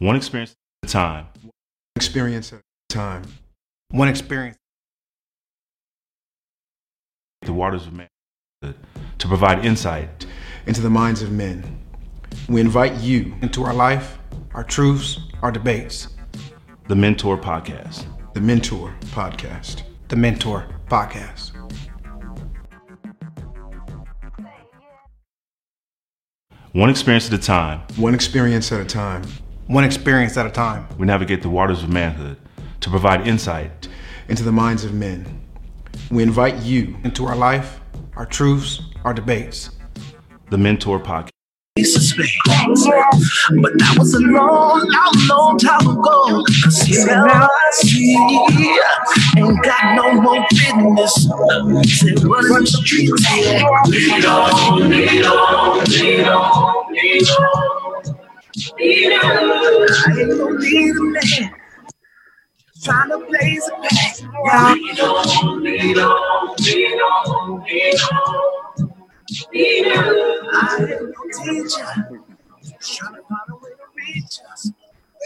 One experience at a time. One experience at a time. One experience. The waters of man to provide insight into the minds of men. We invite you into our life, our truths, our debates. The Mentour Podcast. The Mentour Podcast. The Mentour Podcast. One experience at a time. One experience at a time. One experience at a time. We navigate the waters of manhood to provide insight into the minds of men. We invite you into our life, our truths, our debates. The Mentour Podcast. But that was a long, long, long time ago. Cause here now I see, ain't got no more business. Say running the streets. On, on, on, on.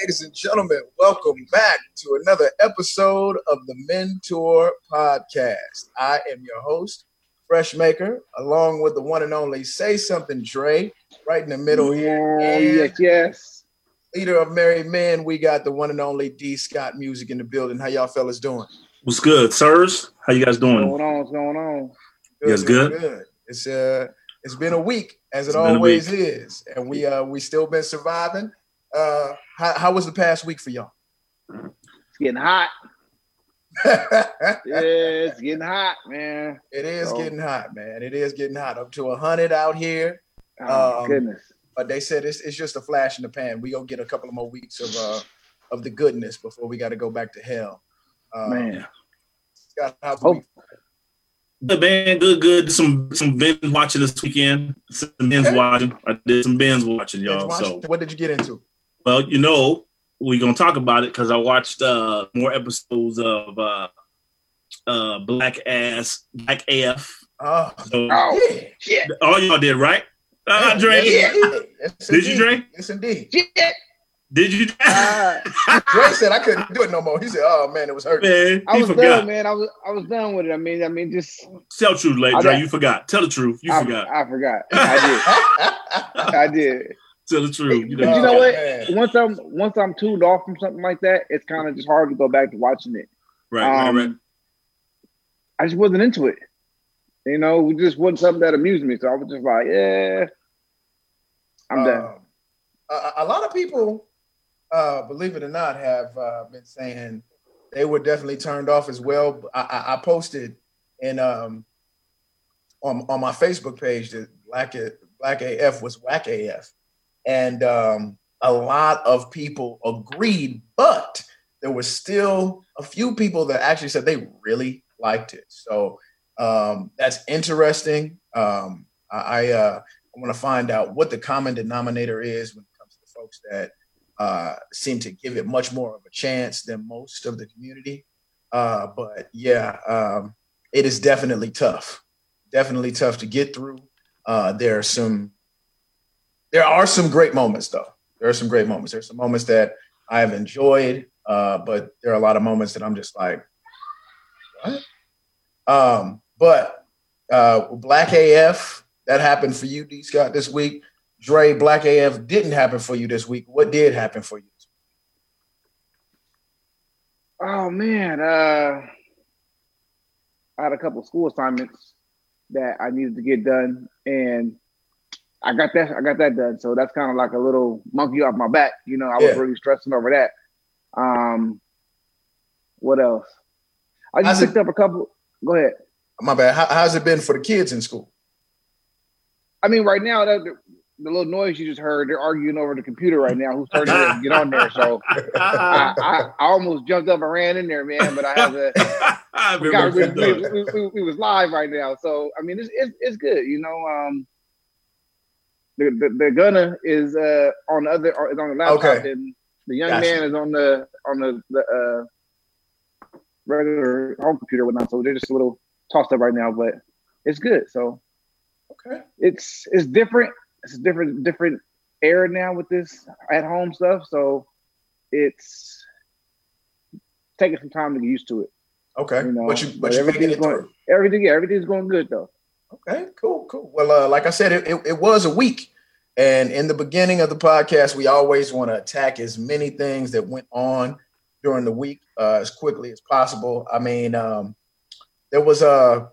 Ladies and gentlemen, welcome back to another episode of the Mentour Podcast. I am your host, Freshmaker, along with the one and only Say Something Dre, right in the middle here. And yes, yes. Leader of Married Men, we got the one and only D Scott Music in the building. How y'all fellas doing? What's good, sirs? How you guys doing? What's going on? What's going on? Good, yes, good. good. good. It's uh it's been a week as it always is, and we uh we still been surviving. Uh, how, how was the past week for y'all? It's getting hot. yeah, it's getting hot, man. It is so. getting hot, man. It is getting hot. Up to hundred out here. Oh um, goodness. But they said it's, it's just a flash in the pan. We gonna get a couple of more weeks of uh of the goodness before we got to go back to hell. Um, man. Scott, how's the week? Good man, good, good. Some some binge watching this weekend. Some binge okay. watching. I did some binge watching, y'all. So what did you get into? Well, you know, we're gonna talk about it because I watched uh more episodes of uh uh Black Ass Black AF. Oh, so, oh yeah. All y'all did, right? Uh, Dre. Yeah, yes, did you, drink? Yes, indeed. Yeah. Did you? uh, Dre said I couldn't do it no more. He said, "Oh man, it was hurting." Man, I was forgot. done, man. I was I was done with it. I mean, I mean, just tell the truth, late Dre. You forgot. Tell the truth. You I, forgot. I forgot. I did. I did. Tell the truth. You know, you know what? Man. Once I'm once I'm tuned off from something like that, it's kind of just hard to go back to watching it. Right, um, right, right. I just wasn't into it. You know, it just wasn't something that amused me. So I was just like, yeah, I'm uh, done. A, a lot of people uh, believe it or not, have uh, been saying they were definitely turned off as well. I, I, I posted in um, on on my Facebook page that Black Black AF was whack AF, and um, a lot of people agreed, but there was still a few people that actually said they really liked it. So um, that's interesting. Um, I uh, want to find out what the common denominator is when it comes to folks that uh, seem to give it much more of a chance than most of the community. Uh, but yeah, um, it is definitely tough. Definitely tough to get through. Uh, there are some, there are some great moments though. There are some great moments. There's some moments that I have enjoyed, uh, but there are a lot of moments that I'm just like, what? Um, but uh, Black AF, that happened for you, D. Scott, this week. Dre Black AF didn't happen for you this week. What did happen for you? Oh man, uh, I had a couple school assignments that I needed to get done, and I got that. I got that done. So that's kind of like a little monkey off my back. You know, I was really stressing over that. Um, what else? I just how's picked up a couple. Go ahead. My bad. How, how's it been for the kids in school? I mean, right now, that, the little noise you just heard, they're arguing over the computer right now. Who's turning to get on there? So I, I, I, almost jumped up and ran in there, man. But I had to. I we, got, we, we, we, we, was live right now, so I mean, it's it's, it's good. You know, um, the, the the gunner is uh on the other is on the laptop, okay. and the young gotcha. man is on the on the the uh, regular home computer, whatnot. So they're just a little tossed up right now, but it's good. So okay, it's it's different it's a different different era now with this at home stuff. So it's taking some time to get used to it. Okay, You know, but you but but everything's going, through. everything, yeah, everything's going good though. Okay, cool, cool. Well, uh, like I said, it, it, it was a week. And in the beginning of the podcast, we always want to attack as many things that went on during the week uh, as quickly as possible. I mean, um, there was a,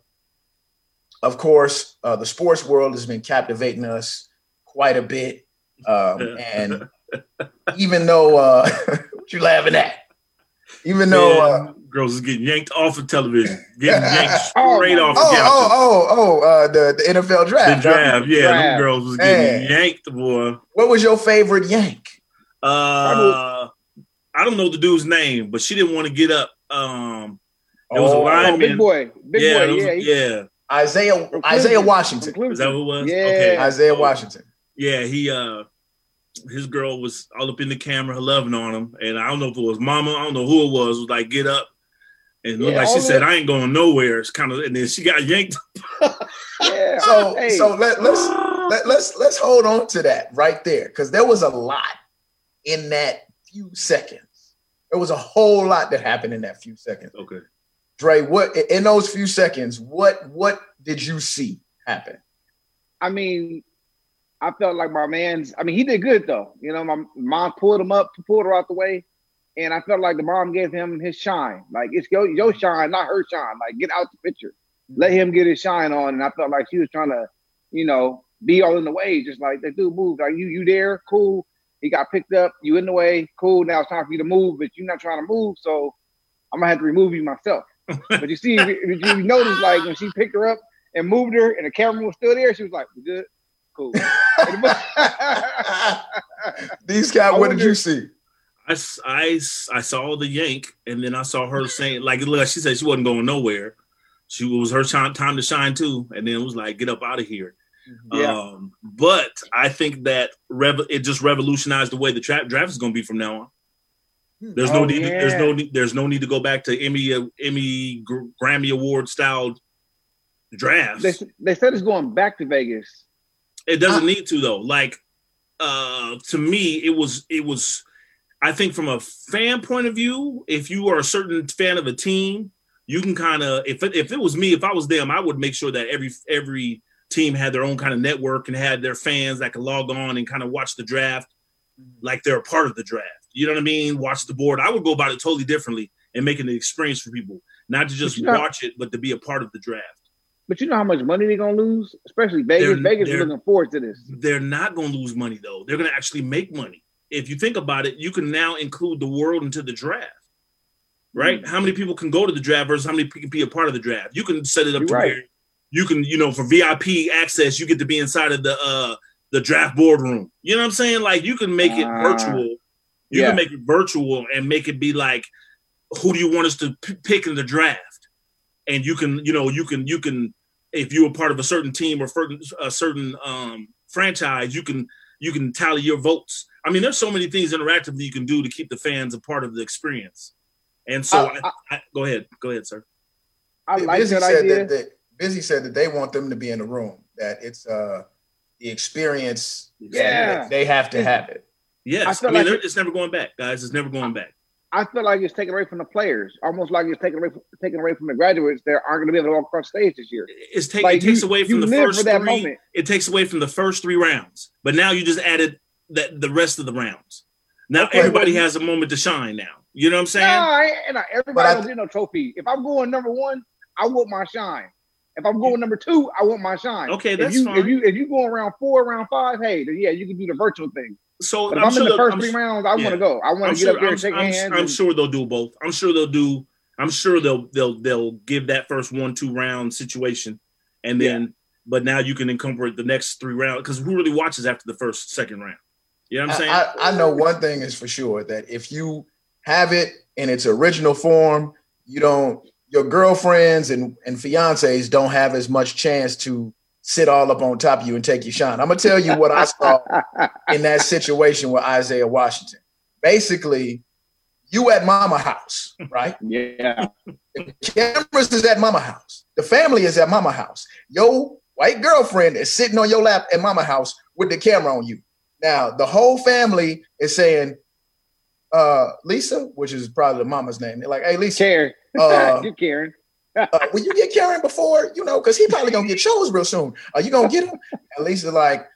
of course, uh, the sports world has been captivating us quite a bit. Um, and even though, uh, what you laughing at? Even though, uh, girls is getting yanked off of television, getting yanked Oh, straight my- off oh, oh, oh, oh, uh, the, the NFL draft. the draft. draft, yeah, them girls was getting Man. yanked, boy. What was your favorite yank? Uh, I don't know the dude's name, but she didn't want to get up. Um, There was a Oh, line- Oh, big boy, big yeah, boy, was- yeah, he- yeah. Isaiah Isaiah Washington. From Is that who it was? Yeah. Okay. Isaiah Washington. Yeah, he uh his girl was all up in the camera loving on him. And I don't know if it was mama, I don't know who it was, was like, get up. And it looked Yeah, like she all said, I ain't going nowhere. It's kind of and then she got yanked. Yeah. So hey, so let, let's let, let's let's hold on to that right there because there was a lot in that few seconds. There was a whole lot that happened in that few seconds. Okay. Dre, what in those few seconds, what what did you see happen? I mean, I felt like my man's. I mean, he did good though. You know, my mom pulled him up, pulled her out the way, and I felt like the mom gave him his shine. Like it's your your shine, not her shine. Like get out the picture, let him get his shine on. And I felt like she was trying to, you know, be all in the way, just like that dude moved. Like you, you there, cool. He got picked up, you in the way, cool. Now it's time for you to move, but you're not trying to move, so I'm gonna have to remove you myself. But you see, if you if you notice, like when she picked her up and moved her, and the camera was still there, she was like, "We good, cool." These guys, what did you see? I, I, I saw the yank, and then I saw her saying, like, look, she said she wasn't going nowhere. She it was her time, time to shine too, and then it was like, get up out of here. Yeah. Um, but I think that rev- it just revolutionized the way the trap draft is going to be from now on. There's no Oh, need. To, there's no. need- There's no need to go back to Emmy, uh, Emmy, Grammy Award style drafts. they they said it's going back to Vegas. It doesn't need to though. Like uh to me, it was it was I think from a fan point of view, if you are a certain fan of a team, you can kind of if it, if it was me, if I was them, I would make sure that every every team had their own kind of network and had their fans that could log on and kind of watch the draft like they're a part of the draft. You know what I mean? Watch the board. I would go about it totally differently and make it an experience for people, not to just you know- watch it, but to be a part of the draft. But you know how much money they're gonna lose, especially Vegas. They're- Vegas is they're- looking forward to this. they're not going to lose money though. They're going to actually make money. If you think about it, you can now include the world into the draft, right? How many people can go to the draft versus how many people can be a part of the draft? You can set it up You're to right. where you can, you know, for VIP access, you get to be inside of the uh the draft boardroom. You know what I'm saying? Like you can make it Ah, virtual. You yeah. can make it virtual and make it be like, who do you want us to p- pick in the draft? And you can, you know, you can, you can, if you're a part of a certain team or certain a certain um, franchise, you can you can tally your votes. I mean, there's so many things interactively you can do to keep the fans a part of the experience. And so, I- I, I, go ahead, go ahead, sir. I like Busy that said idea. that, that Busy said that they want them to be in the room. That it's uh the experience. Yeah. they have to have it. Yes, I I, feel mean, like there- it- it's never going back, guys. It's never going back. I feel like it's taken away from the players, almost like it's taken away from, taken away from the graduates that aren't going to be able to walk across stage this year. It's take, Like, it takes you- away from the first that three. moment. It takes away from the first three rounds, but now you just added that the rest of the rounds. Now Okay, everybody but- has a moment to shine. Now you know what I'm No, saying? I and I- everybody But I- don't get no trophy. If I'm going number one, I want my shine. If I'm going number two, I want my shine. Okay, if that's you, fine. If you if you go around four, around five, hey, then yeah, you can do the virtual thing. So But if I'm, I'm, sure in the 1st I'm three rounds, I yeah. want to go. I want to get sure, up there I'm, and shake I'm- hands. I'm and- sure they'll do both. I'm sure they'll do. I'm sure they'll they'll they'll give that first one two round situation, and then but now you can incorporate the next three rounds because who really watches after the first second round? You know what I'm saying? I, I, I know one thing is for sure that if you have it in its original form, you don't your girlfriends and, and fiancés don't have as much chance to sit all up on top of you and take your shine. I'm gonna tell you what I saw in that situation with Isaiah Washington. Basically, you at mama house, right? yeah, The cameras is at mama house. The family is at mama house. Your white girlfriend is sitting on your lap at mama house with the camera on you. Now, the whole family is saying, uh, Lisa, which is probably the mama's name. They're like, "Hey, Lisa, Karen. uh, You're Karen. Uh, will you get Karen before you know? Because he probably gonna get shows real soon. Are you gonna get him?" And Lisa's like,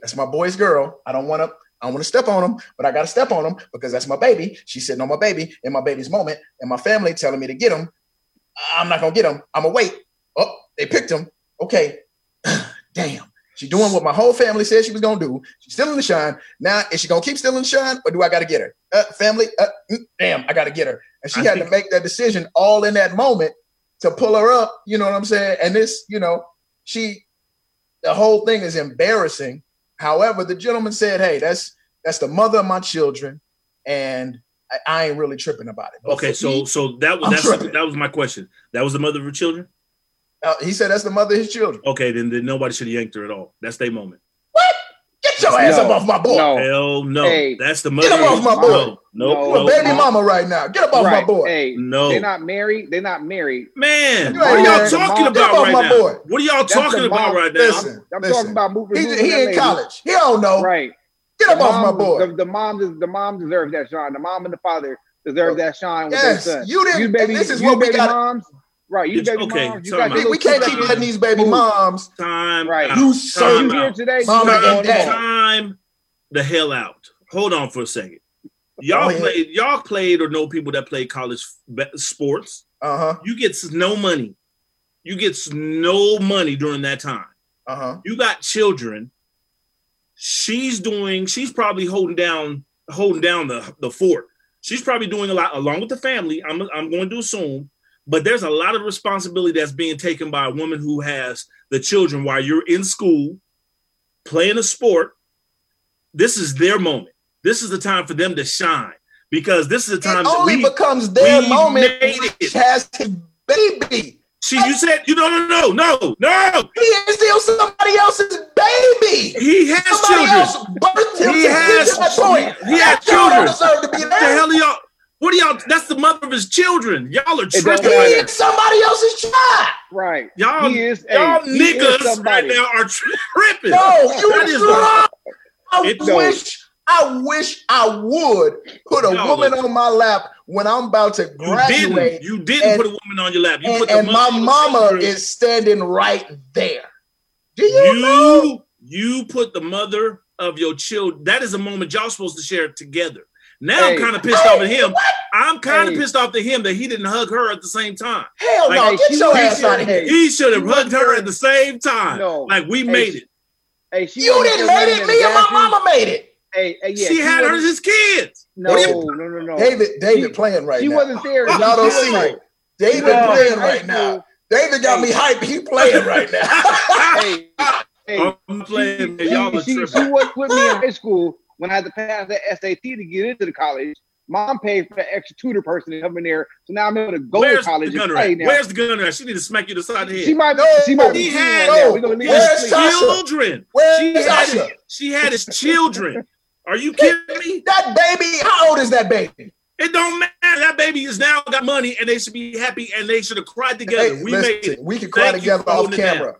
"That's my boy's girl. I don't want to. I don't want to step on him, but I got to step on him because that's my baby. She's sitting on my baby in my baby's moment, and my family telling me to get him. I'm not gonna get him. I'm gonna wait. Oh, they picked him. Okay, damn." She's doing what my whole family said she was gonna do. She's still in the shine. Now, is she gonna keep still in the shine, or do I gotta get her? Uh, family, uh, mm, damn, I gotta get her. And she I had think- to make that decision all in that moment to pull her up. You know what I'm saying? And this, you know, she, the whole thing is embarrassing. However, the gentleman said, "Hey, that's that's the mother of my children, and I, I ain't really tripping about it." But Okay, so me, so that was that's, that was my question. That was the mother of her children. uh, he said that's the mother of his children. Okay, then, then nobody should have yanked her at all. That's their moment. What? Get your ass No. up off my boy. No. Hell no. Hey. That's the mother. Get him off my boy. No, no, You a No, baby no. mama right now. Get up off right. my boy. Hey, No. they're not married. They're not married. Man, what are y'all talking Mom- about Get off right my now? boy. What are y'all That's talking about mom- right now? Listen, I'm listen. talking about moving. He, moving he in lady. college. He don't know. Right. Get up The off my mom- boy. The, the mom, the mom deserves that shine. The mom and the father deserve that shine with Yes, their son. you didn't- You baby, this is you what we baby gotta- moms. Right. You It's- baby okay, moms. You got we, we can't keep letting these baby moms. Time Right. out. You You serve here today? Mama and going daddy. home. Time the hell out. Hold on for a second. Y'all Go ahead. played. Y'all played or know people that play college sports. Uh huh. You get no money. You get no money during that time. Uh huh. You got children. She's doing. She's probably holding down, holding down the the fort. She's probably doing a lot along with the family. I'm I'm going to assume, but there's a lot of responsibility that's being taken by a woman who has the children while you're in school, playing a sport. This is their moment. This is the time for them to shine because this is the time It only we. becomes their moment. made when it. He has his baby. She, you said you no no no no no. He is still somebody else's baby. He has Somebody children. else birthed him He to has- that point. he has children. deserve to be What the hell are y'all? What are y'all? That's the mother of his children. Y'all are tripping. He is somebody else's child. Right. Y'all, He is. y'all hey, he is niggas right now are tripping. No, you That is wrong. I It- no. wish, I wish I would put a Y'all woman are- on my lap when I'm about to You graduate, didn't. You didn't and- put a woman on your lap. You and, put the and my mother of your mama is standing right there. Do you, know? You you put the mother of your children. That is a moment y'all supposed to share together. Now I'm kind of pissed off at him. I'm kind of Hey. pissed off at him that he didn't hug her at the same time. Hell Like, no! Get your ass out of here. He should have hugged her at the same time. No. Like we Hey, made she- it. Hey, she You didn't there made it. Me and my mama made it. Hey, hey, yeah, she had her as his kids. No, What no, no, no. David, David She- playing right she now. wasn't there. Y'all don't was see like- it. David No. playing High right now. David got Hey. me hyped. He playing right now. Hey, hey, I'm playing. she, Y'all are she, she tripping. was with me in high school when I had to pass that SAT to get into the college. Mom paid for the extra tutor person to come in there, so now I'm able to go Where's to college the and gunner play now. Where's the gunner at? She need to smack you the side of the head. she might, No, she might he be had- right no, We're gonna leave where's this Tasha? children. Where's She had, Tasha? his, she had his children. Are you kidding me? That baby, how old is that baby? It don't matter. That baby is now got money, and they should be happy, and they should have cried together. Hey, we listen, made it. We can cry Thank together off holding it down. camera.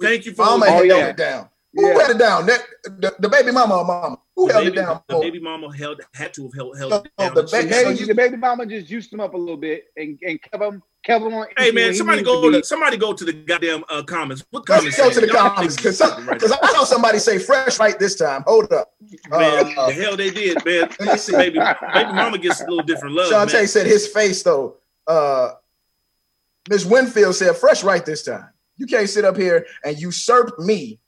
Thank you for Mama holding held yeah. it down. Who Yeah. held it down? That, the, the baby mama or mama? Who the held baby, it down? the baby mama held had to have held, held No, it down. the ba- The so baby, you- the baby mama just juiced him up a little bit and, and kept him, kept him on. Hey man, he somebody go to to somebody go to the goddamn uh, comments. What comments? go to the saying? Y'all comments because right I saw somebody say fresh right this time. Hold up. now. man, uh, the hell they did, man. Let me baby, baby mama gets a little different love. Shantae man. said his face though. Uh, Miss Winfield said fresh right this time. You can't sit up here and usurp me.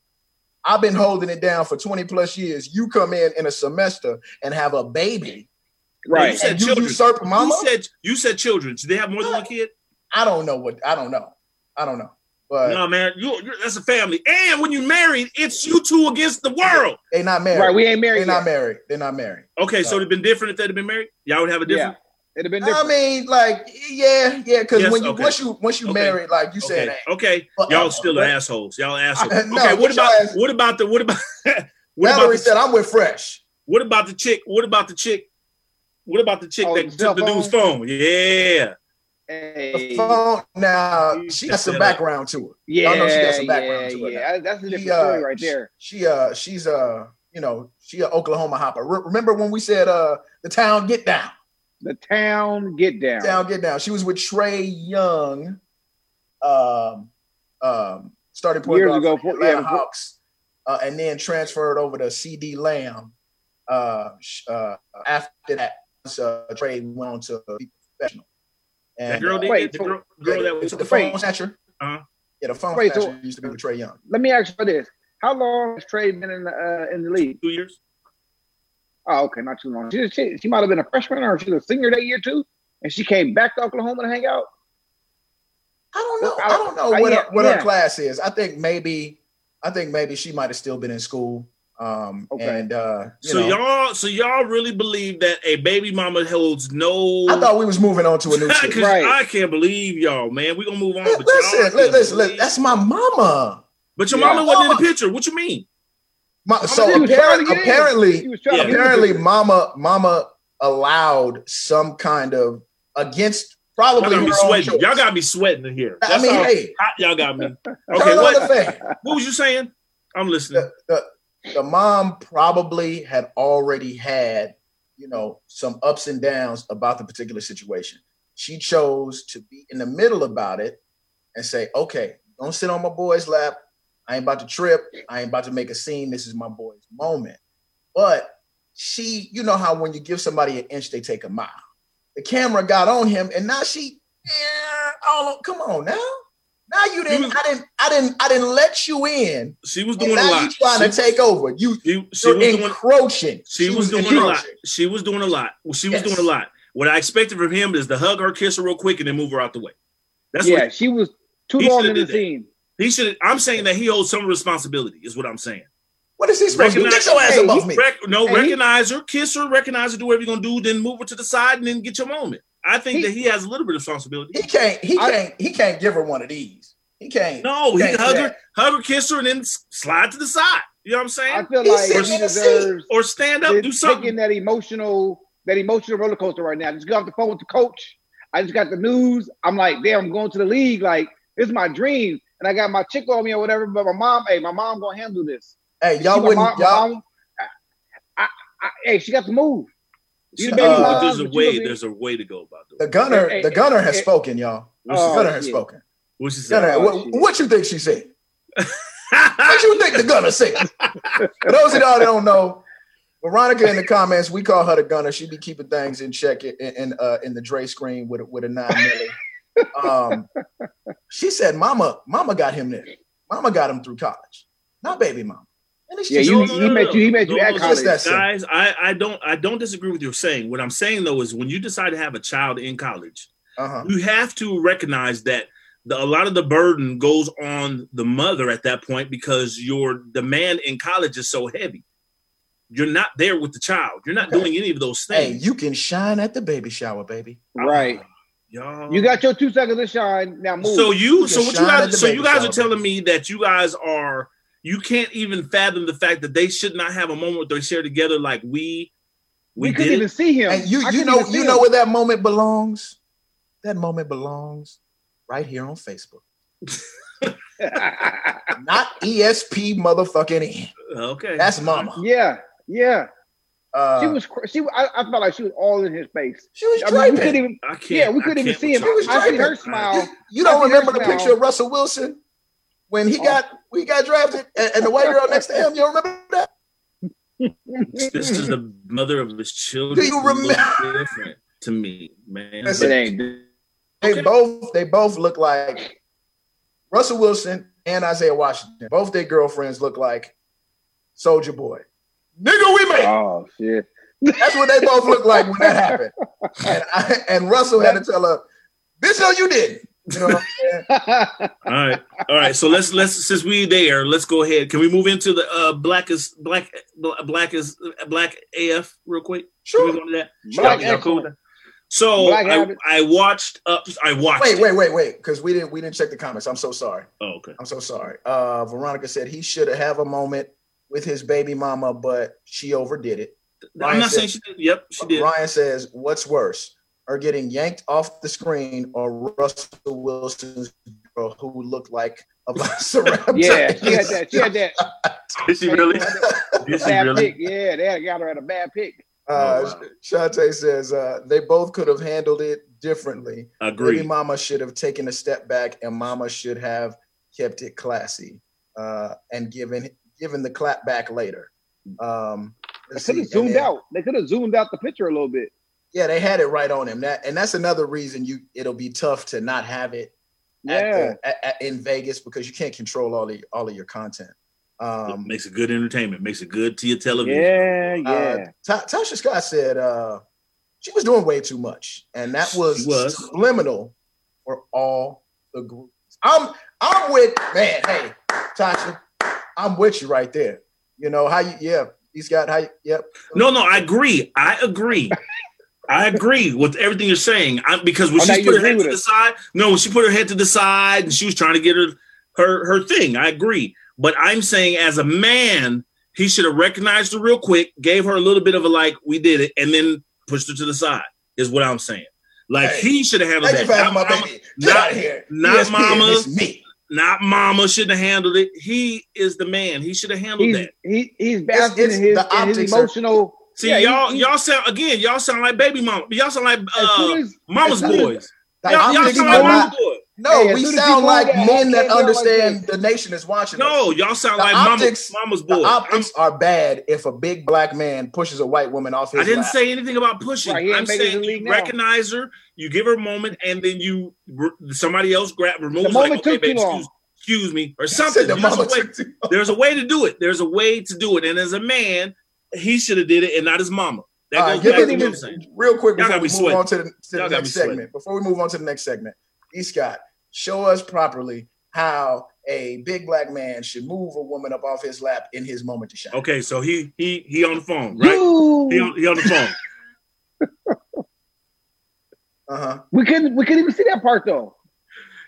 I've been holding it down for 20 plus years. You come in in a semester and have a baby. Right. You Right. said And you children. usurp mama? You said you said children. Do they have more than one kid? I don't know what I don't know. I don't know. But No, man. You, you that's a family. And when you married, it's you two against the world. they not married. Right. We ain't married. They're married not married. They're not married. Okay, so No. it'd been different if they'd have been married. Y'all would have a Yeah. Different. It'd have been I mean, like, yeah, yeah, because Yes, when you okay. once you once you Okay. married, like you said, Okay, hey, okay. But, Y'all uh, still but- assholes. Y'all assholes. Uh, no, okay, what about ass- what about the what about what about the, said I'm with Fresh. what about the chick? What about the chick? What about the chick Oh, that the took cell the dude's phone? phone? Yeah. The phone now You she got some background to her. Yeah, Y'all know she got some yeah, background to her yeah. That's a She, different uh, story right there. She uh she's uh you know, she a Oklahoma hopper. Re- remember when we said uh the town get down, The town get down. town get down. She was with Trae Young, um, um, starting point Years ago, for the yeah, Hawks, uh, and then transferred over to CeeDee Lamb. Uh, uh, after that, uh, Trae went on to be professional. And That girl uh, Wait, the girl, girl that was the phone snatcher. Uh-huh. Yeah, the phone Wait, so- snatcher used to be with Trae Young. Let me ask you this: How long has Trae been in the uh, in the league? two years. Oh, okay, not too long. She, she, she might have been a freshman or she was a senior that year too, and she came back to Oklahoma to hang out. I don't know. I- I don't know I- what, yeah, her, what yeah. her class is. I think maybe, I think maybe she might have still been in school. Um, Okay. and uh, you So know, y'all, so y'all really believe that a baby mama holds no? I thought we was moving on to a new shit. Because Right. I can't believe y'all, man. We gonna move on. Li- But y'all listen, listen, listen, that's my mama. But your Yeah. mama wasn't in the picture. What you mean? My, so she apparently, to get in. apparently, She was trying Yeah. to get in the apparently, mama, mama allowed some kind of against Y'all probably gotta be sweating. choice. Y'all gotta be sweating in here. I That's mean, hey, hot y'all got me. Okay, on the what? What was you saying? I'm listening. the, the, the mom probably had already had, you know, some ups and downs about the particular situation. She chose to be in the middle about it and say, okay, don't sit on my boy's lap. I ain't about to trip. I ain't about to make a scene. This is my boy's moment. But she, you know how when you give somebody an inch, they take a mile. The camera got on him, and now she, yeah, oh, come on now. Now you didn't, was- I didn't, I didn't, I didn't let you in. She was And doing a now lot. you trying to take over. You She, she you're was doing. encroaching. She was doing a lot. She was doing a lot. Well, She was Yes. doing a lot. What I expected from him is to hug her, kiss her real quick, and then move her out the way. That's yeah, what she was too He long shoulda in the did that. scene. He should. I'm saying that he holds some responsibility. Is what I'm saying. What is he supposed to do? Get your ass Hey, above he- me. Rec- no, Hey, he- recognize her, kiss her, recognize her, do whatever you're gonna do, then move her to the side, and then get your moment. I think He- that he has a little bit of responsibility. He can't. He I- can't. He can't give her one of these. He can't. No, he can't can hug do her, hug her, kiss her, and then slide to the side. You know what I'm saying? I feel He's like sitting he in the seat. deserves Or stand up, to do taking something. that emotional that emotional roller coaster right now. Just got off the phone with the coach. I just got the news. I'm like, damn, I'm going to the league. Like, this is my dream. And I got my chick on me or whatever. But my mom, hey, my mom gonna handle this. Hey, y'all wouldn't. mom- y'all. mom- I, I, I, hey, she got to move. You See, baby uh, mom, there's a but you way. There's a way to go about this. The gunner. Hey, The hey, gunner has hey, spoken, y'all. What's The Oh, gunner has shit. spoken. What's she saying? Gunner, Oh, what, what you think she said? What you think the gunner said? For those of y'all that don't know, Veronica in the comments, we call her the gunner. She be keeping things in check in, in, uh, in the Dre screen with with a nine milli. Um, she said, "Mama, Mama got him there. Mama got him through college, not baby mama." And it's Yeah, just- you- he met you- he met you at college. that. Guys, I, I don't I don't disagree with your saying. What I'm saying though is when you decide to have a child in college, Uh-huh. you have to recognize that the, a lot of the burden goes on the mother at that point because your demand in college is so heavy. You're not there with the child. You're not Okay. doing any of those Hey, things. you can shine at the baby shower, baby. Right. Y'all. You got your two seconds to shine. Now move. so you You so what you shine guys so you guys are telling me that you guys are you can't even fathom the fact that they should not have a moment they share together like we we, we couldn't did. even see him. And you you know you him. know where that moment belongs. That moment belongs right here on Facebook, not ESP motherfucking N. okay. That's mama. yeah, yeah. Uh, She was. She. I, I felt like she was all in his face. she was I mean, we couldn't even. I can't. Yeah, we couldn't even see him. with She was y'all. I see her smile. You don't remember the that's picture of Russell Wilson when he Oh. got we got drafted and, and the white girl next to him. You don't remember that? This is the mother of his children. Do you remember? different to me, man? Listen, It ain't. They Okay. both they both look like Russell Wilson and Isaiah Washington. Both their girlfriends look like Soldier Boy. Nigga, we made. it. Oh shit. That's what they both look like when that happened. And, I, and Russell had to tell her, "Bitch, no, you didn't." You know what I'm saying? All right, all right. So let's let's since we there, let's go ahead. Can we move into the uh blackest black blackest black AF real quick? Can we Sure. go to that? Black Y'all cool with excellent. that? So Black I, I watched up. I watched. Wait, wait, wait, wait, because we didn't we didn't check the comments. I'm so sorry. Oh, okay. I'm so sorry. Uh, Veronica said he should have a moment with his baby mama, but she overdid it. I'm Ryan not said- saying she did. Yep, she did. Ryan says, "What's worse, her getting yanked off the screen or Russell Wilson's girl who looked like a velociraptor?" Yeah, she had that. She had that. Did she really? Did she bad really? pick. Yeah, they had got her at a bad pick. Uh, Oh, wow. Shantae says uh, they both could have handled it differently. Agreed. Baby mama should have taken a step back, and mama should have kept it classy uh, and given given the clap back later. Um, They could have zoomed then- out. They could have zoomed out the picture a little bit. Yeah, they had it right on him. That and that's another reason you it'll be tough to not have it at Yeah. the, at, at- in Vegas because you can't control all the all of your content. Um, makes it good entertainment. Makes it good to your television. Yeah, yeah. Uh, Ta- Tasha Scott said uh, she was doing way too much, and that was, She was. subliminal for all the groups. I'm I'm with man. Hey, Tasha, I'm with you right there. You know how you? Yeah, he's got how. You, yep. No, no, I agree. I agree. I agree with everything you're saying. I, because when Oh, she put her head to it. the side, no, when she put her head to the side and she was trying to get her her her thing. I agree. But I'm saying as a man, he should have recognized her real quick, gave her a little bit of a like, we did it, and then pushed her to the side, is what I'm saying. Like Hey, he should have handled Thank you that. for having Not my baby. Get not- out of here. not ESPN, mama. It's me. Not mama shouldn't have handled it. He is the man. He should have handled He's that. he, he's basking it's in his, the in his optics are- emotional. See, Yeah, y'all, he- y'all sound again, y'all sound like baby mama. Y'all sound like uh, soon as, mama's as soon as- boys. The Y'all, y'all sound like mama's boys. No, Hey, we sound like that men that down like understand the nation is watching. us. No, y'all sound The like optics- mama, mama's The boys. optics are bad if a big black man pushes a white woman off his I didn't lap. say anything about pushing. Right, I'm saying you league now. recognize her, you give her a moment, and then you somebody else grab removes The like, okay, took babe, excuse, excuse me, or something. the There's a, way, took too long. there's a way to do it. There's a way to do it. And as a man, he should have did it and not his mama. That All right, goes give back me to what I'm saying. real quick before we move sweating. on to the, to the next segment. Before we move on to the next segment, E. Scott, show us properly how a big black man should move a woman up off his lap in his moment to shine. Okay, so he he he on the phone, right? You, He on, he on the phone. Uh huh. we couldn't we couldn't even see that part though.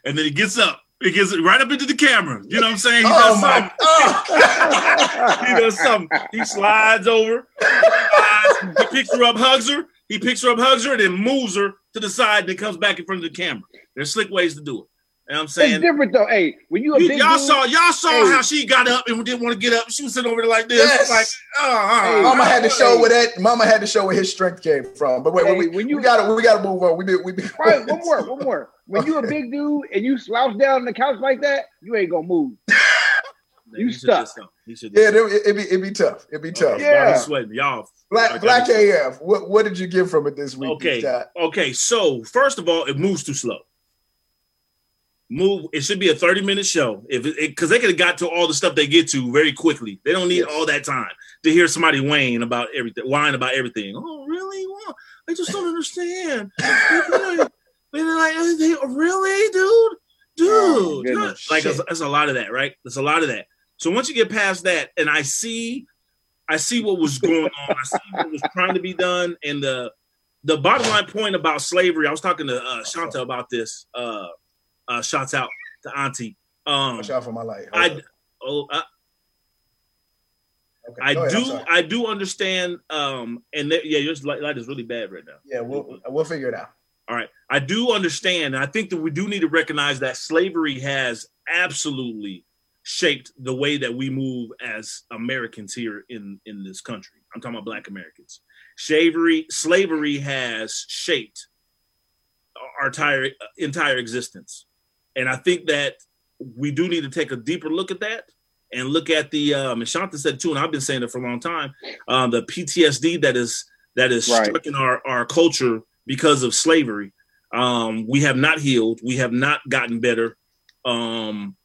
and then he gets up. He gets right up into the camera. You know what I'm saying? He Oh does my! something. Oh. He does something. He slides over. slides, he picks her up, hugs her. He picks her up, hugs her, and then moves her to the side, and then comes back in front of the camera. There's slick ways to do it. You know what I'm saying It's different though. Hey, when you a You, big all dude, saw y'all saw Hey. how she got up and didn't want to get up. She was sitting over there like this, Yes. like, oh, Hey, Mama had to show Hey. where that. Mama had to show where his strength came from. But wait, Hey, we, when we you- gotta we gotta move on. We be we be Right, one more, one more. When you a big dude and you slouch down on the couch like that, you ain't gonna move. You He stuck. just. He should. Yeah, it, it be it be tough. It be tough. Okay, Yeah. Y'all sweating. Y'all Black Black AF. What what did you get from it this week? Okay. Okay, so first of all, it moves too slow. Move. It should be a thirty-minute show, if because they could have got to all the stuff they get to very quickly. They don't need all that time to hear somebody whine about everything, whine about everything. Oh, really? Well, I just don't understand. They're like, they, really, dude, dude. Oh, like, it's a lot of that, right? There's a lot of that. So once you get past that, and I see, I see what was going on. I see what was trying to be done, and the the bottom line point about slavery. I was talking to uh, Shanta about this. Uh, uh, shouts out to Auntie. Um, Watch out for my light. Hold I oh, I, Okay, I ahead, do. I do understand. Um, and that, yeah, your light, light is really bad right now. Yeah, we'll we'll figure it out. All right. I do understand. And I think that we do need to recognize that slavery has absolutely shaped the way that we move as Americans here in, in this country. I'm talking about black Americans. Slavery, slavery has shaped our entire entire existence. And I think that we do need to take a deeper look at that and look at the um and Shanta said too, and I've been saying it for a long time, um, the PTSD that is that is Right. stuck in our, our culture because of slavery. Um, we have not healed. We have not gotten better. Um,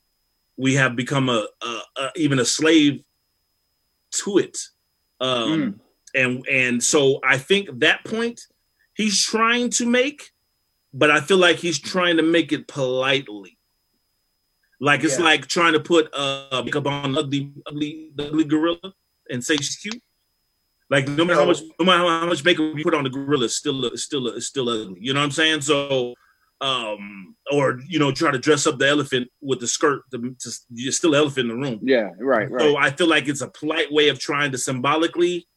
we have become a, a, a even a slave to it. Um, and and so I think that point he's trying to make, but I feel like he's trying to make it politely. Like it's Yeah. like trying to put uh makeup on ugly, ugly, ugly gorilla and say she's cute. Like no matter how much, no matter how much makeup you put on the gorilla, it's still, it's still, it's still ugly. You know what I'm saying? So, um, or you know, try to dress up the elephant with the skirt. To, to, you're still elephant in the room. Yeah, right, right. So I feel like it's a polite way of trying to symbolically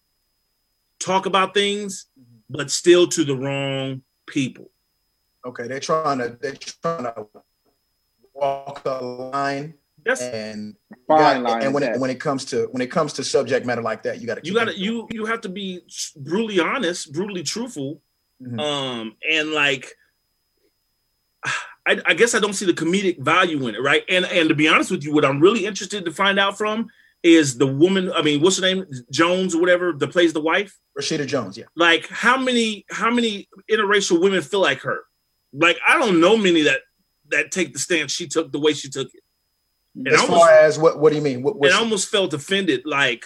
talk about things, but still to the wrong people. Okay, they're trying to they're trying to walk a line That's and Fine got- line and when is it when it comes to when it comes to subject matter like that, you got to you gotta you you have to be brutally honest, brutally truthful. Mhm. Um, and like I, I guess I don't see the comedic value in it, right? And and to be honest with you, what I'm really interested to find out from is the woman. I mean, what's her name, Jones or whatever, that plays the wife. Rashida Jones. Yeah, Like, how many how many interracial women feel like her? Like, I don't know many that that take the stance she took the way she took it. And as I far almost, as what what do you mean? What, and I almost felt offended, like.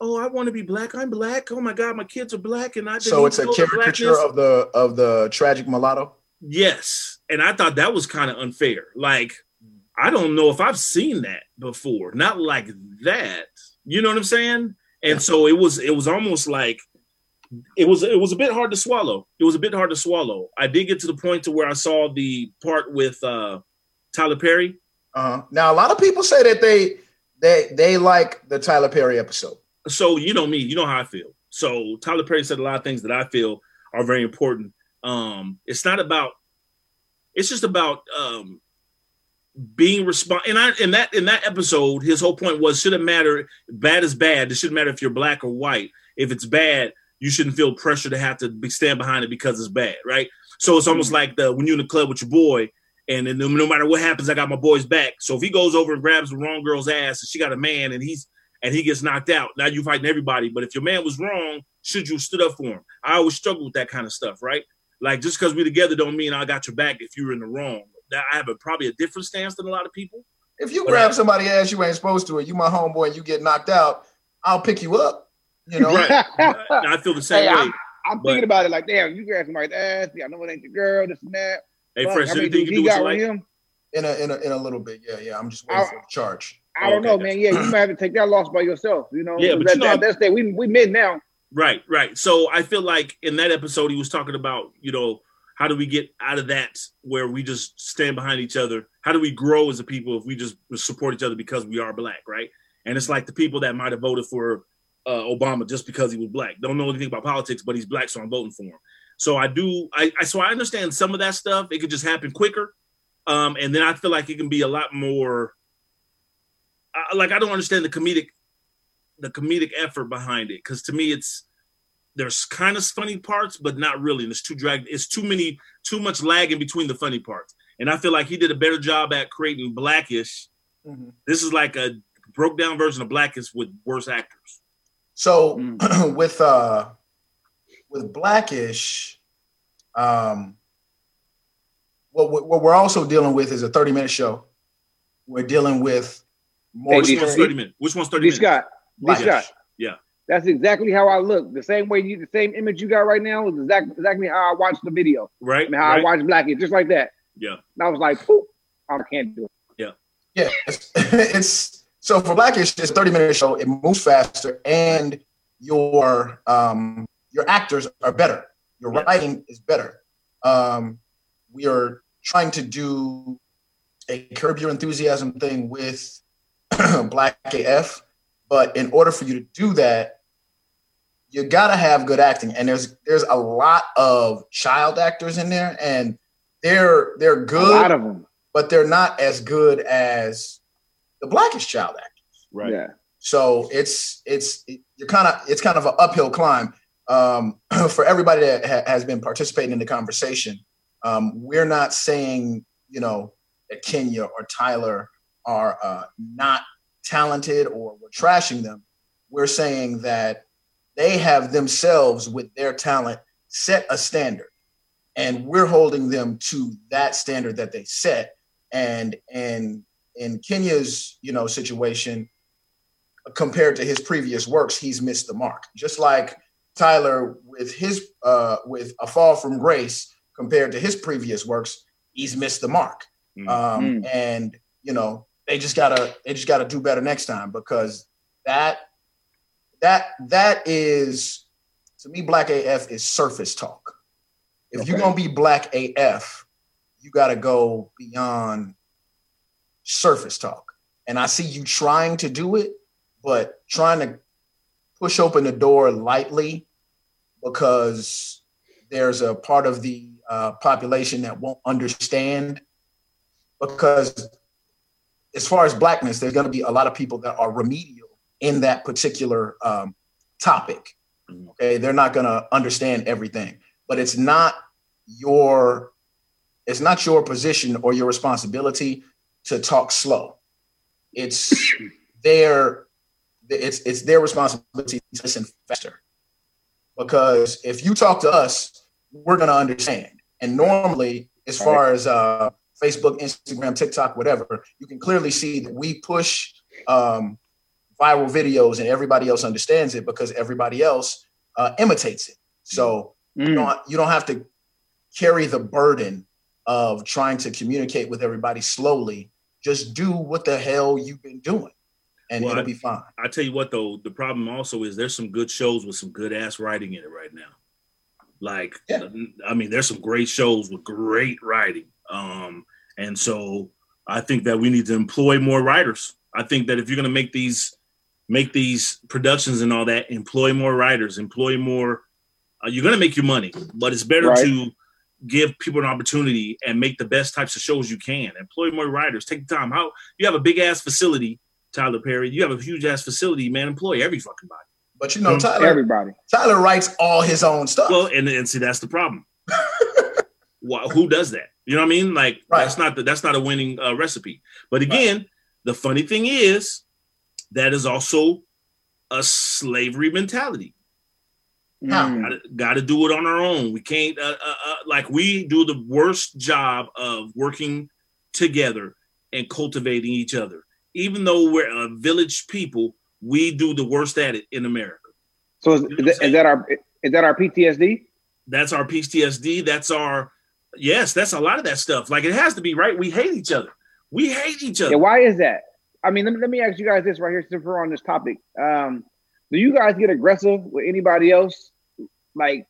Oh, I want to be black. I'm black. Oh my God, my kids are black, and I didn't so it's a even know the caricature of the of the tragic mulatto. Yes. And I thought that was kind of unfair. Like, I don't know if I've seen that before. Not like that. You know what I'm saying? And so it was it was almost like it was it was a bit hard to swallow. It was a bit hard to swallow. I did get to the point to where I saw the part with uh Tyler Perry. Uh-huh. Now a lot of people say that they they they like the Tyler Perry episode. So you know me, you know how I feel. So Tyler Perry said a lot of things that I feel are very important. Um, it's not about it's just about um being respond and I in that in that episode, his whole point was shouldn't matter bad is bad. It shouldn't matter if you're black or white. If it's bad, you shouldn't feel pressure to have to be, stand behind it because it's bad, right? So it's almost mm. like the when you're in the club with your boy, and then no, matter what happens, I got my boy's back. So if he goes over and grabs the wrong girl's ass and she got a man and he's and he gets knocked out, now you're fighting everybody. But if your man was wrong, should you have stood up for him? I always struggle with that kind of stuff, right? Like just because we're together don't mean I got your back if you're in the wrong. That I have a probably a different stance than a lot of people. If you grab somebody ass you ain't supposed to, and you my homeboy, and you get knocked out, I'll pick you up. You know, Right. I feel the same Hey, way. I'm, I'm But- thinking about it like, damn, you grab somebody's ass. I know it ain't your girl, this and that. Hey, Fuck, Fresh, how many anything you can do he what got with like? him? in a in a in a little bit. Yeah, yeah. I'm just waiting I- for the charge. I don't know, man. Yeah, you might have to take that loss by yourself. You know, Yeah, but that, you know- that, that's that. We we mid now. Right, right. So I feel like in that episode he was talking about, you know, how do we get out of that where we just stand behind each other? How do we grow as a people if we just support each other because we are black, right? And it's like the people that might have voted for uh, Obama just because he was black. Don't know anything about politics, but he's black, so I'm voting for him. So I do. I, I so I understand some of that stuff. It could just happen quicker, um, and then I feel like it can be a lot more. I, like I don't understand the comedic, the comedic effort behind it because to me it's there's kind of funny parts, but not really. And it's too dragged. It's too many, too much lag in between the funny parts. And I feel like he did a better job at creating Blackish. Mhm. This is like a broke down version of Blackish with worse actors. So Mm. with uh with Blackish, um, what, what what we're also dealing with is a 30 minute show. We're dealing with more Hey, Which D- one's thirty minutes? Which one's thirty D minutes? Scott, D Blackish. Scott. Yeah. That's exactly how I look. The same way you, the same image you got right now is exactly exactly how I watched the video. Right. I mean, how right? I watched Blackie, just like that. Yeah. And I was like, Poop, I can't do it. Yeah, it's, it's so for Blackish, it's a 30 minute show. It moves faster, and your um your actors are better. Your writing is better. Um, we are trying to do a curb your enthusiasm thing with Black AF, but in order for you to do that, you gotta have good acting. And there's there's a lot of child actors in there, and they're they're good. A lot of them. but they're not as good as the blackest child actors. Right. Yeah. So it's it's it, you're kind of it's kind of an uphill climb um, for everybody that ha- has been participating in the conversation. Um, we're not saying you know that Kenya or Tyler are uh, not talented or we're trashing them. We're saying that they have themselves with their talent set a standard, and we're holding them to that standard that they set and and in Kenya's you know situation compared to his previous works he's missed the mark just like Tyler with his uh with a fall from grace compared to his previous works he's missed the mark Mm. um Mm. and you know they just gotta they just gotta do better next time because that that that is to me black af is surface talk if you're gonna be black af you gotta go beyond surface talk. And i see you trying to do it but trying to push open the door lightly because there's a part of the uh, population that won't understand. Because as far as blackness, there's going to be a lot of people that are remedial in that particular um, topic. Okay, they're not going to understand everything, but it's not your it's not your position or your responsibility to talk slow. It's their it's it's their responsibility to listen faster. Because if you talk to us, we're going to understand. And normally, as far as uh, Facebook, Instagram, TikTok, whatever, you can clearly see that we push um, viral videos and everybody else understands it because everybody else uh, imitates it. So Mm. you don't you don't have to carry the burden of trying to communicate with everybody slowly. Just do what the hell you've been doing, and Well, it'll I- be fine. I tell you what though, the problem also is there's some good shows with some good ass writing in it right now. Like, Yeah. I mean, there's some great shows with great writing. Um, and so I think that we need to employ more writers. I think that if you're going to make these make these productions and all that, employ more writers, employ more. Uh, you're going to make your money, but it's better Right. to give people an opportunity and make the best types of shows you can. Employ more writers. Take the time. How you have a big ass facility, Tyler Perry. You have a huge ass facility, man. Employ every fucking body. But you know, Mm, Tyler Everybody. Tyler writes all his own stuff. Well, and, and see that's the problem. Why, who does that? You know what I mean? Like Right. that's not the, that's not a winning uh, recipe. But again, the funny thing is that is also a slavery mentality. How? Mm. Gotta, gotta do it on our own. We can't uh, uh, uh, like we do the worst job of working together and cultivating each other. Even though we're a village people, we do the worst at it in America. So is, You know is, that, is that our is that our PTSD? that's our PTSD. That's our yes. That's a lot of that stuff. Like it has to be right. We hate each other. We hate each other. Yeah, why is that? I mean, let me, let me ask you guys this right here since we're on this topic. Um, do you guys get aggressive with anybody else? Like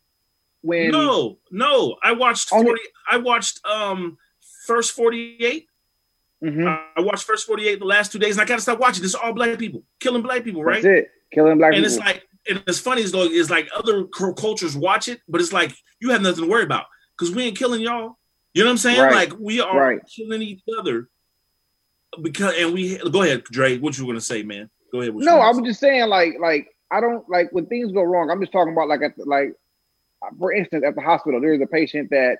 when no, no. I watched Only- forty. I watched um first forty eight. Mhm. I watched first forty eight the last two days, and I gotta stop watching. This is all black people killing black people, right? that's it, killing black and people. And it's like and it's funny as though it's like other cultures watch it, but it's like you have nothing to worry about because we ain't killing y'all. You know what I'm saying? Right. Like we are Right. killing each other because and we go ahead, Dre. What you gonna say, man? Go ahead. no, I was just saying, like, like I don't like when things go wrong. I'm just talking about like at the, like, for instance, at the hospital, there's a patient that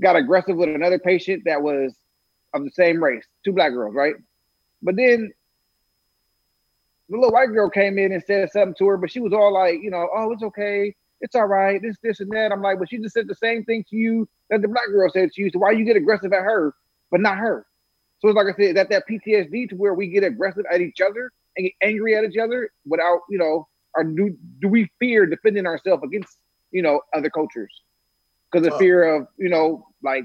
got aggressive with another patient that was of the same race, two black girls, right? But then the little white girl came in and said something to her, but she was all like, you know, oh, it's okay, it's all right, this, this, and that. I'm like, but she just said the same thing to you that the black girl said to you. So why you get aggressive at her, but not her? So it's like I said, that that PTSD to where we get aggressive at each other angry at each other without, you know, or do do we fear defending ourselves against, you know, other cultures? Because of Well- fear of, you know, like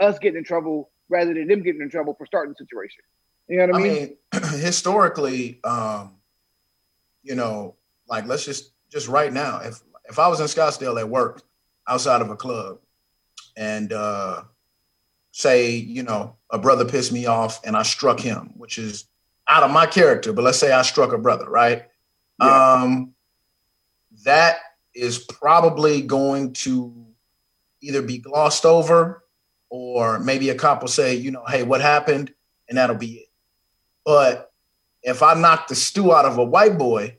us getting in trouble rather than them getting in trouble for starting the situation. You know what I I mean? mean, historically, um, you know, like let's just just right now, if if I was in Scottsdale at work outside of a club, and uh, say, you know, a brother pissed me off and I struck him, which is out of my character, but let's say I struck a brother, right? Yeah. Um, that is probably going to either be glossed over or maybe a cop will say, you know, hey, what happened? And that'll be it. But if I knock the stew out of a white boy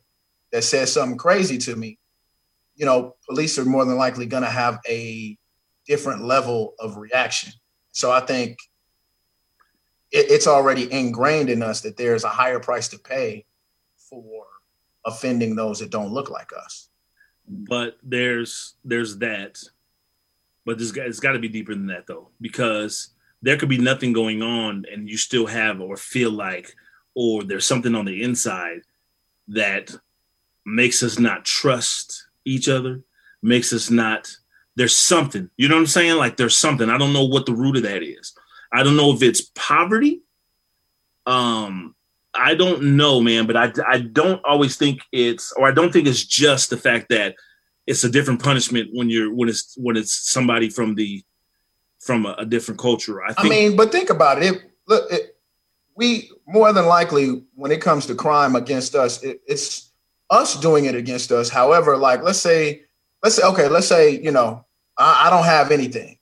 that says something crazy to me, you know, police are more than likely going to have a different level of reaction. So I think it, it's already ingrained in us that there's a higher price to pay for offending those that don't look like us. but there's there's that. But this guy it's got to be deeper than that though because there could be nothing going on and you still have or feel like or there's something on the inside that makes us not trust each other makes us not there's something you know what i'm saying? Like there's something. I don't know what the root of that is i don't know if it's poverty um I don't know, man, but I, I don't always think it's, or I don't think it's just the fact that it's a different punishment when you're when it's when it's somebody from the from a, a different culture. I I mean, but think about it. it look, it, we more than likely, when it comes to crime against us, it, it's us doing it against us. However, like let's say, let's say, okay, let's say, you know, I, I don't have anything,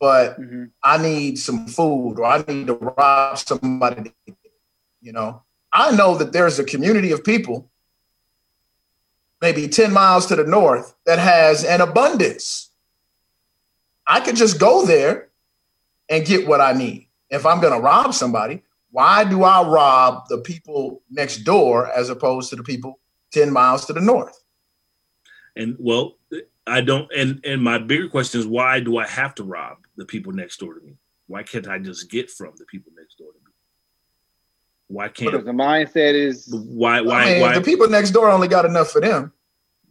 but Mhm. I need some food or I need to rob somebody. You know, I know that there's a community of people, maybe 10 miles to the north, that has an abundance. I could just go there and get what I need. If I'm going to rob somebody, why do I rob the people next door as opposed to the people 10 miles to the north? And well, I don't. And and my bigger question is, why do I have to rob the people next door to me? Why can't I just get from the people next door to me? Why can't Because the mindset is why why I mean, why? the people next door only got enough for them.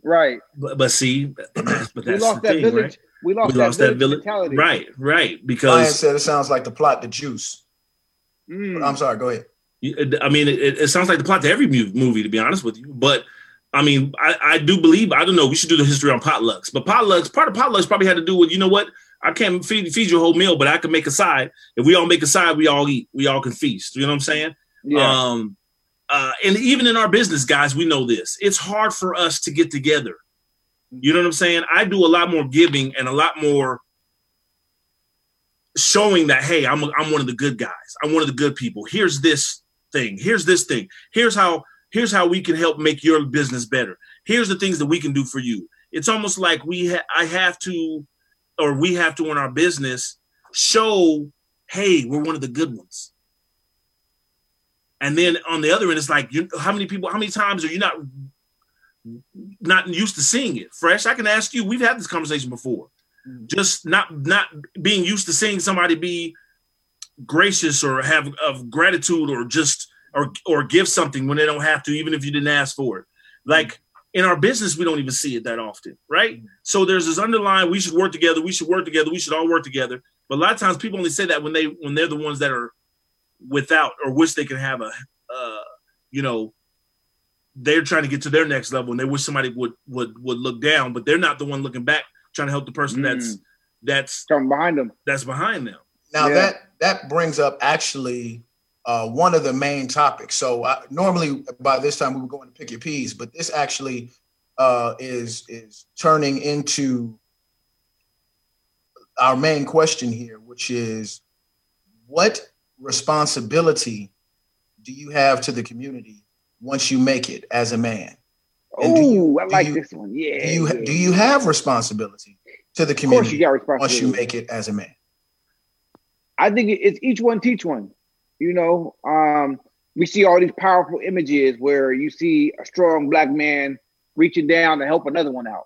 right. but, but see, but that's, We lost the that thing, village. right? We lost, We lost that village, mentality. right? Right, Ryan because said it sounds like the plot, the juice. Mm. I'm sorry, go ahead. I mean, it, it sounds like the plot to every movie, to be honest with you. But I mean, I, I do believe I don't know. We should do the history on potlucks, but potlucks part of potlucks probably had to do with you know what? I can't feed feed you a whole meal, but I can make a side. If we all make a side, we all eat. We all can feast. You know what I'm saying? Yeah. Um, uh, and even in our business, guys, we know this. It's hard for us to get together. You know what I'm saying? I do a lot more giving and a lot more showing that hey, I'm a, I'm one of the good guys. I'm one of the good people. Here's this thing. Here's this thing. Here's how here's how we can help make your business better. Here's the things that we can do for you. It's almost like we ha- I have to or we have to in our business show hey, we're one of the good ones. And then on the other end, it's like, you, how many people, how many times are you not not used to seeing it? Fresh, I can ask you. We've had this conversation before. Mm-hmm. Just not not being used to seeing somebody be gracious or have of gratitude or just or or give something when they don't have to, even if you didn't ask for it. Like in our business, we don't even see it that often, right? So there's this underlying: we should work together. We should work together. We should all work together. But a lot of times, people only say that when they when they're the ones that are without or wish they could have a, uh, you know, they're trying to get to their next level and they wish somebody would would would look down, but they're not the one looking back trying to help the person that's that's Coming behind them. that's behind them. Now Yeah. that that brings up actually uh, one of the main topics. So I, normally by this time we were going to pick your peas, but this actually uh, is is turning into our main question here, which is what responsibility do you have to the community once you make it as a man? You- Oh, I like you- this one. Yeah. Do you yeah. do you have responsibility to the you community got once you make it as a man? I think it's each one teach one. You know, um, we see all these powerful images where you see a strong black man reaching down to help another one out.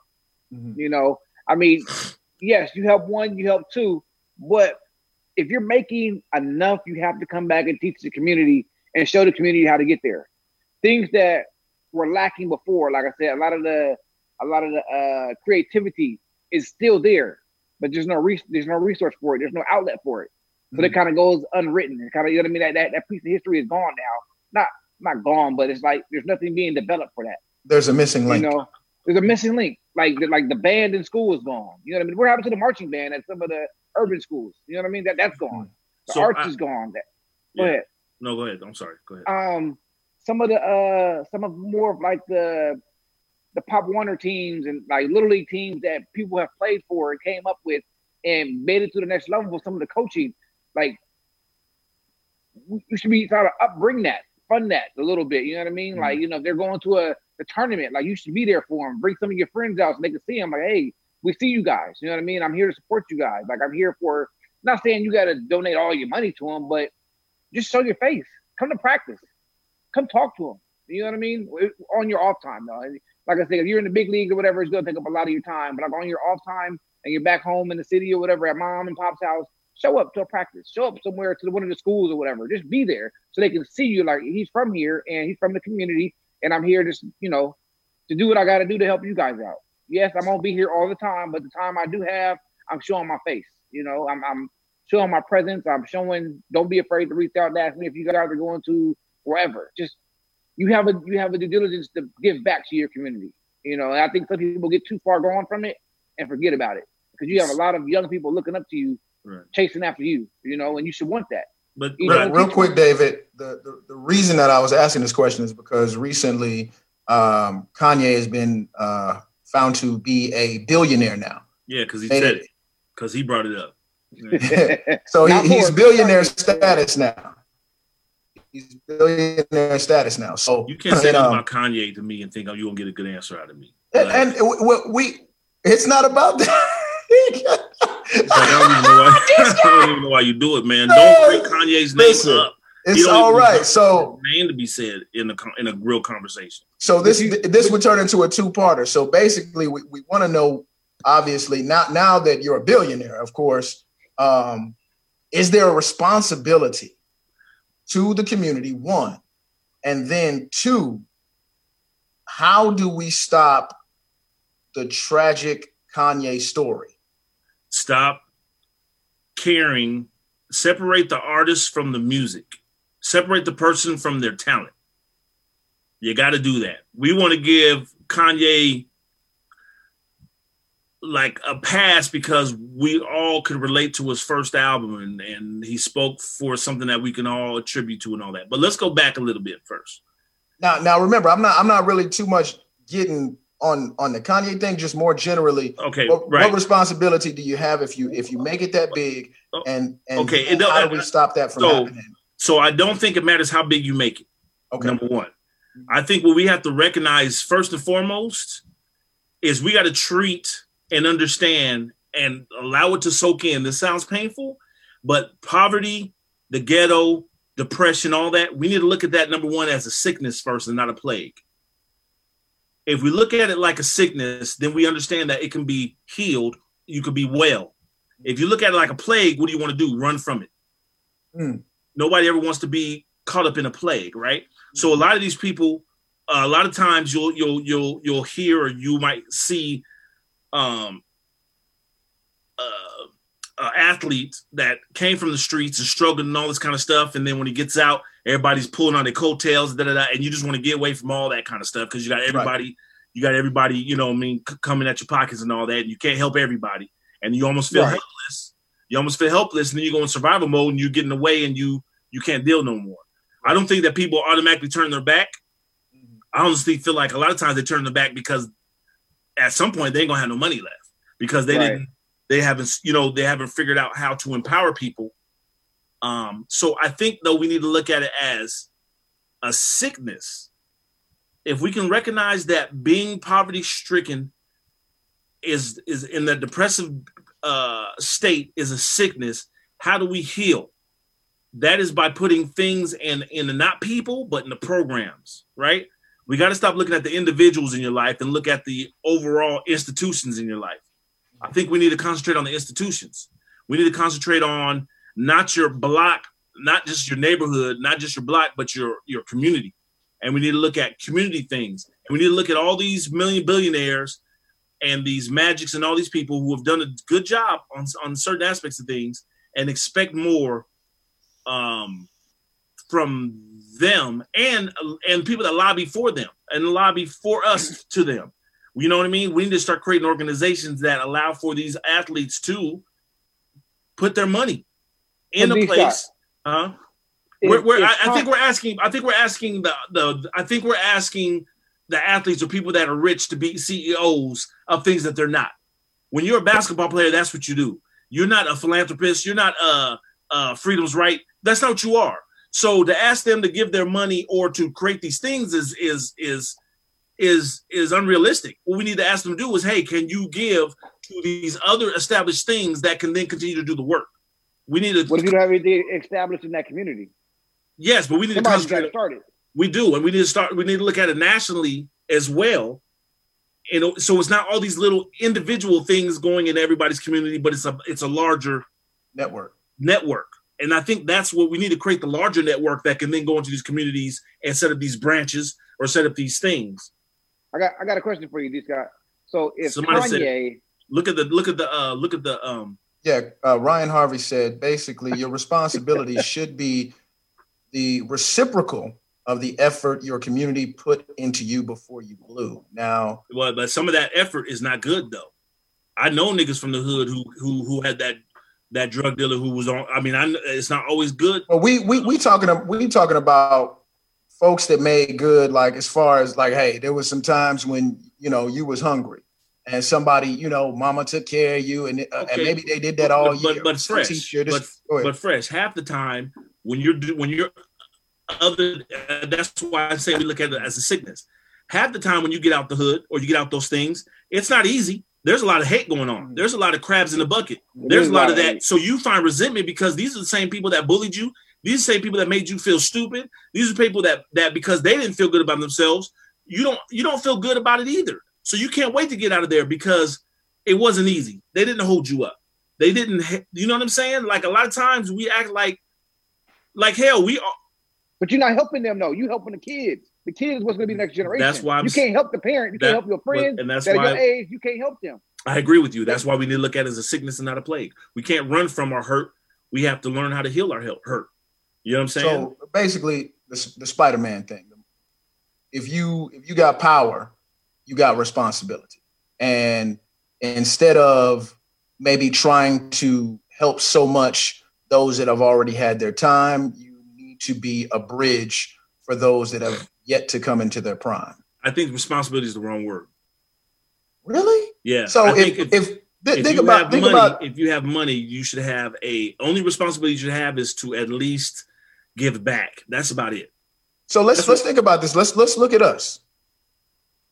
Mhm. You know, I mean, yes, you help one, you help two, but if you're making enough, you have to come back and teach the community and show the community how to get there. Things that were lacking before, like I said, a lot of the a lot of the uh, creativity is still there, but there's no re- there's no resource for it. There's no outlet for it. So Mm-hmm. it kind of goes unwritten. It kind of, you know what I mean? That, that that piece of history is gone now. Not not gone, but it's like there's nothing being developed for that. There's a missing link. You know, there's a missing link. Like the, like the band in school is gone. You know what I mean? What happened to the marching band at some of the urban schools? You know what I mean? That that's gone. The So arts I- is gone. That go Yeah. ahead. No, go ahead. I'm sorry. Go ahead. Um, some of the uh, some of more of like the the Pop Warner teams and like little league teams that people have played for and came up with and made it to the next level with some of the coaching. Like we should be trying to upbring that, fund that a little bit. You know what I mean? Like mm-hmm. you know, if they're going to a, a tournament, like you should be there for them. Bring some of your friends out so they can see them. Like, hey, we see you guys. You know what I mean? I'm here to support you guys. Like I'm here for. Not saying you got to donate all your money to them, but just show your face. Come to practice. Come talk to them. You know what I mean? On your off time, though. Like I said, if you're in the big league or whatever, it's going to take up a lot of your time. But like on your off time and you're back home in the city or whatever at mom and pop's house, show up to a practice. Show up somewhere to one of the schools or whatever. Just be there so they can see you. Like he's from here and he's from the community, and I'm here just you know to do what I got to do to help you guys out. Yes, I'm gonna be here all the time, but the time I do have, I'm showing my face. You know, I'm, I'm showing my presence. I'm showing. Don't be afraid to reach out and ask me if you guys are going to wherever. Just you have a you have a due diligence to give back to your community. You know, and I think some people get too far gone from it and forget about it because you have a lot of young people looking up to you, Right. chasing after you. You know, and you should want that. But You Real, know, right. real quick, David. The, the the reason that I was asking this question is because recently um, Kanye has been uh, found to be a billionaire now. yeah, because he Made said it. it. Because he brought it up. Yeah. So he, he's billionaire status now. he's billionaire status now. So You can't say and, um, about Kanye to me and think, oh, you won't get a good answer out of me. and, Like, and we, we it's not about that. I don't even know why. I don't even know why you do it, man. Don't bring Kanye's name listen, up. it's You don't all even right. have So his name to be said in a con- in a real conversation. So this you- this would turn into a two-parter. So basically, we, we want to know, obviously, not now that you're a billionaire, of course, um, is there a responsibility to the community? One, and then two, how do we stop the tragic Kanye story? Stop caring. Separate the artist from the music. Separate the person from their talent. You got to do that. We want to give Kanye like a pass because we all could relate to his first album and, and he spoke for something that we can all attribute to and all that. But let's go back a little bit first. Now, now remember, I'm not I'm not really too much getting on on the Kanye thing, just more generally. Okay, what, right. what responsibility do you have if you if you make it that big oh, and and Okay, and how do we stop that from so- happening? So I don't think it matters how big you make it. Okay, Number one, I think what we have to recognize first and foremost is we got to treat and understand and allow it to soak in. This sounds painful, but poverty, the ghetto, depression, all that, we need to look at that number one as a sickness first and not a plague. If we look at it like a sickness, then we understand that it can be healed. You could be well. If you look at it like a plague, what do you want to do? Run from it. Hmm. Nobody ever wants to be caught up in a plague, right? So a lot of these people, uh, a lot of times you'll you'll you'll you'll hear or you might see um uh, uh athlete that came from the streets and struggled and all this kind of stuff and then when he gets out everybody's pulling on their coattails da, da, da, and you just want to get away from all that kind of stuff because you got everybody you got everybody you know i mean c- coming at your pockets and all that and you can't help everybody and you almost feel Right. helpless you almost feel helpless and then you go in survival mode and you get in the way and you you can't deal no more i don't think that people automatically turn their back i honestly feel like a lot of times they turn their back because at some point they ain't gonna have no money left because they Right. didn't they haven't you know they haven't figured out how to empower people. Um so i think though we need to look at it as a sickness. If we can recognize that being poverty stricken is is in the depressive uh state is a sickness how do we heal? That is by putting things in in the not people but in the programs right? We got to stop looking at the individuals in your life and look at the overall institutions in your life i think we need to concentrate on the institutions. We need to concentrate on not your block not just your neighborhood not just your block but your your community. And we need to look at community things. And we need to look at all these million billionaires and these magics and all these people who have done a good job on, on certain aspects of things and expect more um, from them and and people that lobby for them and lobby for us to them. You know what I mean? We need to start creating organizations that allow for these athletes to put their money in a place. guys- Huh? We're, we're, I, I think we're asking. I think we're asking the, the. I think we're asking the athletes or people that are rich to be CEOs of things that they're not. When you're a basketball player, that's what you do. You're not a philanthropist. You're not a, uh, freedom's right. That's not what you are. So to ask them to give their money or to create these things is is is is is unrealistic. What we need to ask them to do is, hey, can you give to these other established things that can then continue to do the work? We need to What if you don't have anything established in that community? yes, but we need to Somebody's got concentrate to start it. we do, and we need to start. We need to look at it nationally as well. And so it's not all these little individual things going in everybody's community, but it's a it's a larger network. network. And I think that's what we need to create the larger network that can then go into these communities and set up these branches or set up these things. I got I got a question for you, D Scott. So if Somebody said- Kanye, Look at the look at the uh look at the um Yeah, uh, Ryan Harvey said basically your responsibility should be the reciprocal of the effort your community put into you before you blew. Now, well, but some of that effort is not good though. I know niggas from the hood who who who had that that drug dealer who was on. I mean, I it's not always good. but we we we talking we talking about folks that made good. Like as far as like, hey, there was some times when you know you was hungry. And somebody, you know, mama took care of you, and, uh, Okay. and maybe they did that all But- year. but fresh. teacher, this- But- but fresh half the time when you're do- when you're other uh, that's why I say we look at it as a sickness. Half the time when you get out the hood or you get out those things, it's not easy. There's a lot of hate going on. There's a lot of crabs in the bucket. There's a lot of that. So you find resentment because these are the same people that bullied you. These are the same people that made you feel stupid. These are people that that because they didn't feel good about themselves, you don't you don't feel good about it either. So you can't wait to get out of there because it wasn't easy. They didn't hold you up. They didn't. You know what I'm saying? Like a lot of times we act like like hell. We are. But you're not helping them though. You helping the kids. The kids is what's going to be the next generation. That's why I'm you can't help the parent. You that- can't help your friends. and that's that why- your age. You can't help them. I agree with you. That's why we need to look at it as a sickness and not a plague. We can't run from our hurt. We have to learn how to heal our hurt. You know what I'm saying? So basically, the, the Spider-Man thing. If you if you got power, you got responsibility, and instead of maybe trying to help so much those that have already had their time, you need to be a bridge for those that have yet to come into their prime. I think responsibility is the wrong word. Really? Yeah. So if think if, if th- think about think money, about if you have money, you should have a only responsibility you should have is to at least give back. That's about it. So let's That's let's think about this. Let's let's look at us.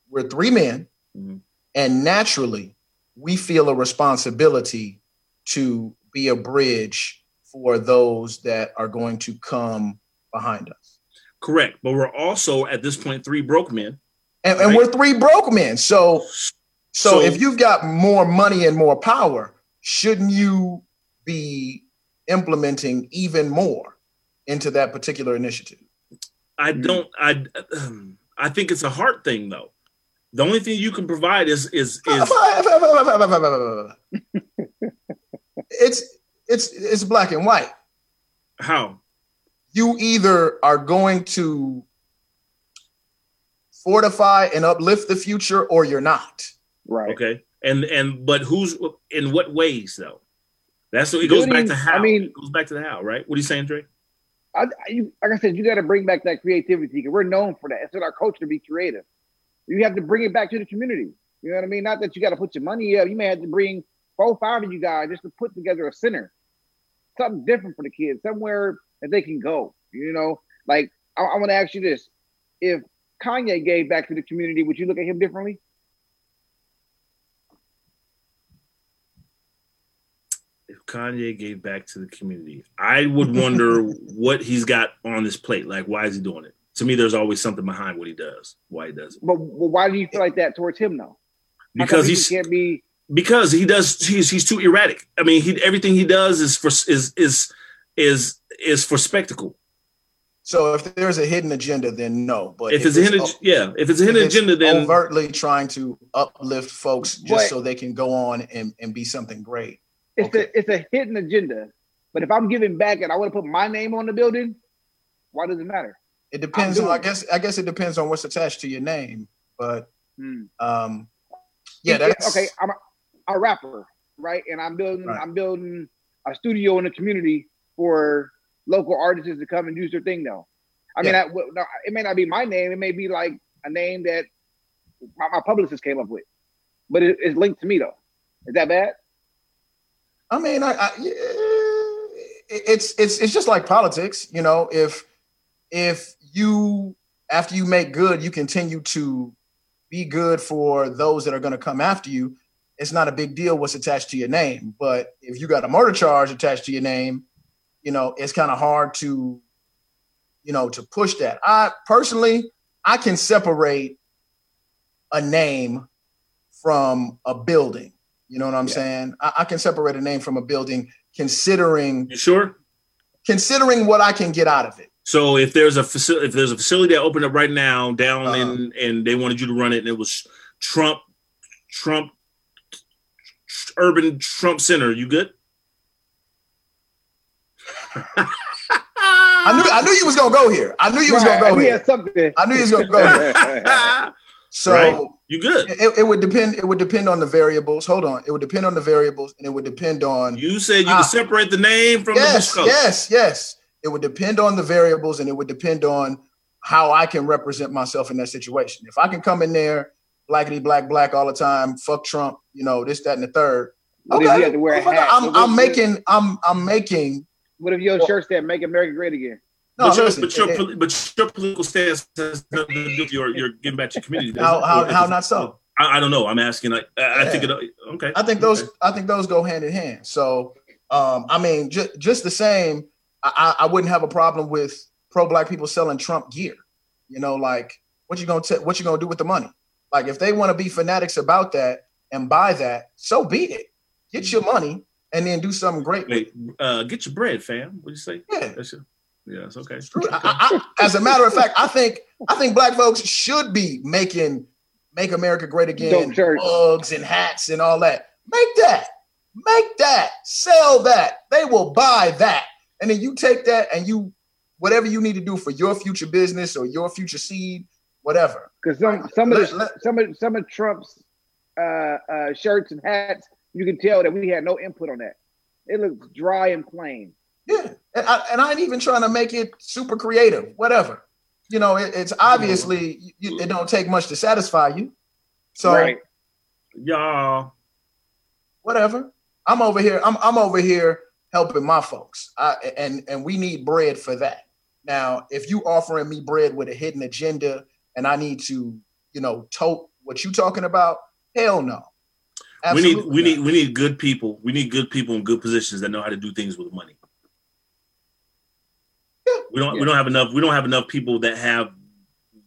We're three men, Mhm. and naturally, we feel a responsibility to be a bridge for those that are going to come behind us. Correct. But we're also at this point three broke men. And, and we're three broke men. So, so So- if you've got more money and more power, shouldn't you be implementing even more into that particular initiative? I don't. I. Um, I think it's a heart thing though. The only thing you can provide is is is it's it's it's black and white. how You either are going to fortify and uplift the future, or you're not. Right. okay. And and but who's in what ways though? That's what it goes back to Building- how. I mean- it goes back to the how, right? What are you saying, Dre? I, you, like I said, you got to bring back that creativity we're known for that. It's in our culture to be creative. You have to bring it back to the community. You know what I mean? Not that you got to put your money up. You may have to bring four, five of you guys just to put together a center, something different for the kids, somewhere that they can go. You know, like I, I want to ask you this: If Kanye gave back to the community, would you look at him differently? Kanye gave back to the community, I would wonder what he's got on his plate. Like, why is he doing it? To me, there's always something behind what he does. Why he does it? But, but why do you feel like that towards him, though? Because he can't be. because he does he's he's too erratic. I mean, he everything he does is for is is is is for spectacle. So if there's a hidden agenda, then no. But If it's a hidden, o- yeah, if it's a if hidden it's agenda, then overtly trying to uplift folks just But- so they can go on and, and be something great. It's Okay. a it's a hidden agenda. But if I'm giving back and I want to put my name on the building, why does it matter? It depends on. I guess. I guess it depends on what's attached to your name. But Hmm. um, yeah, that's okay. I'm a, a rapper, right? And I'm building Right. I'm building a studio in the community for local artists to come and do their thing. Though, I mean, I, no, it may not be my name. It may be like a name that my, my publicist came up with, but it, it's linked to me though. Is that bad? I mean, I, I it's it's it's just like politics, you know. If if you after you make good, you continue to be good for those that are going to come after you. It's not a big deal what's attached to your name, but if you got a murder charge attached to your name, you know it's kind of hard to, you know, to push that. I personally, I can separate a name from a building. You know what I'm Yeah. saying? I, I can separate a name from a building, considering you sure? considering what I can get out of it. So if there's a facility, if there's a facility that opened up right now down Uh-huh. in, and they wanted you to run it, and it was Trump, Trump, Urban Trump Center, you good? I knew I knew you was gonna go here. I knew you was gonna go we here. had something. I knew you was gonna go here. So Right. You good? it, it would depend. It would depend on the variables. Hold on. It would depend on the variables, and it would depend on You said you Ah. could separate the name from yes, the Bush yes, yes. It would depend on the variables, and it would depend on how I can represent myself in that situation. If I can come in there blackety black black all the time, fuck Trump, you know this, that, and the third. What if you had to wear a hat? I'm, I'm making. I'm I'm making. What if your shirt said "Make America Great Again"? No, but, your, listen, but, your, it- poli- but your political stance has nothing to do with your, your giving back to your community. How, how, how not so? I, I don't know. I'm asking. Like, I, I think it. Okay. I think those Okay. I think those go hand in hand. So um, I mean, just just the same, I, I wouldn't have a problem with pro black people selling Trump gear. You know, like what you gonna t- what you gonna do with the money? Like if they want to be fanatics about that and buy that, so be it. Get your money and then do something great. Wait. Uh, get your bread, fam. What you say? Yeah. That's your, yeah. It's okay. I, I, as a matter of fact, I think I think black folks should be making "Make America Great Again" Dope shirts. mugs and hats and all that. Make that, make that, sell that. They will buy that, and then you take that and you whatever you need to do for your future business or your future seed, whatever. Because some some of Let- the, let- some of some of Trump's uh, uh, shirts and hats, you can tell that we had no input on that. It looks dry and plain. Yeah, and I, and I ain't even trying to make it super creative, whatever. You know, it, it's obviously you, it don't take much to satisfy you. So right. Y'all. whatever. I'm over here. I'm I'm over here helping my folks. I, and and we need bread for that. Now, if you offering me bread with a hidden agenda and I need to, you know, tote what you talking about, hell no. we need Absolutely we not. need we need good people. We need good people in good positions that know how to do things with money. We don't we don't have enough we don't have enough people that have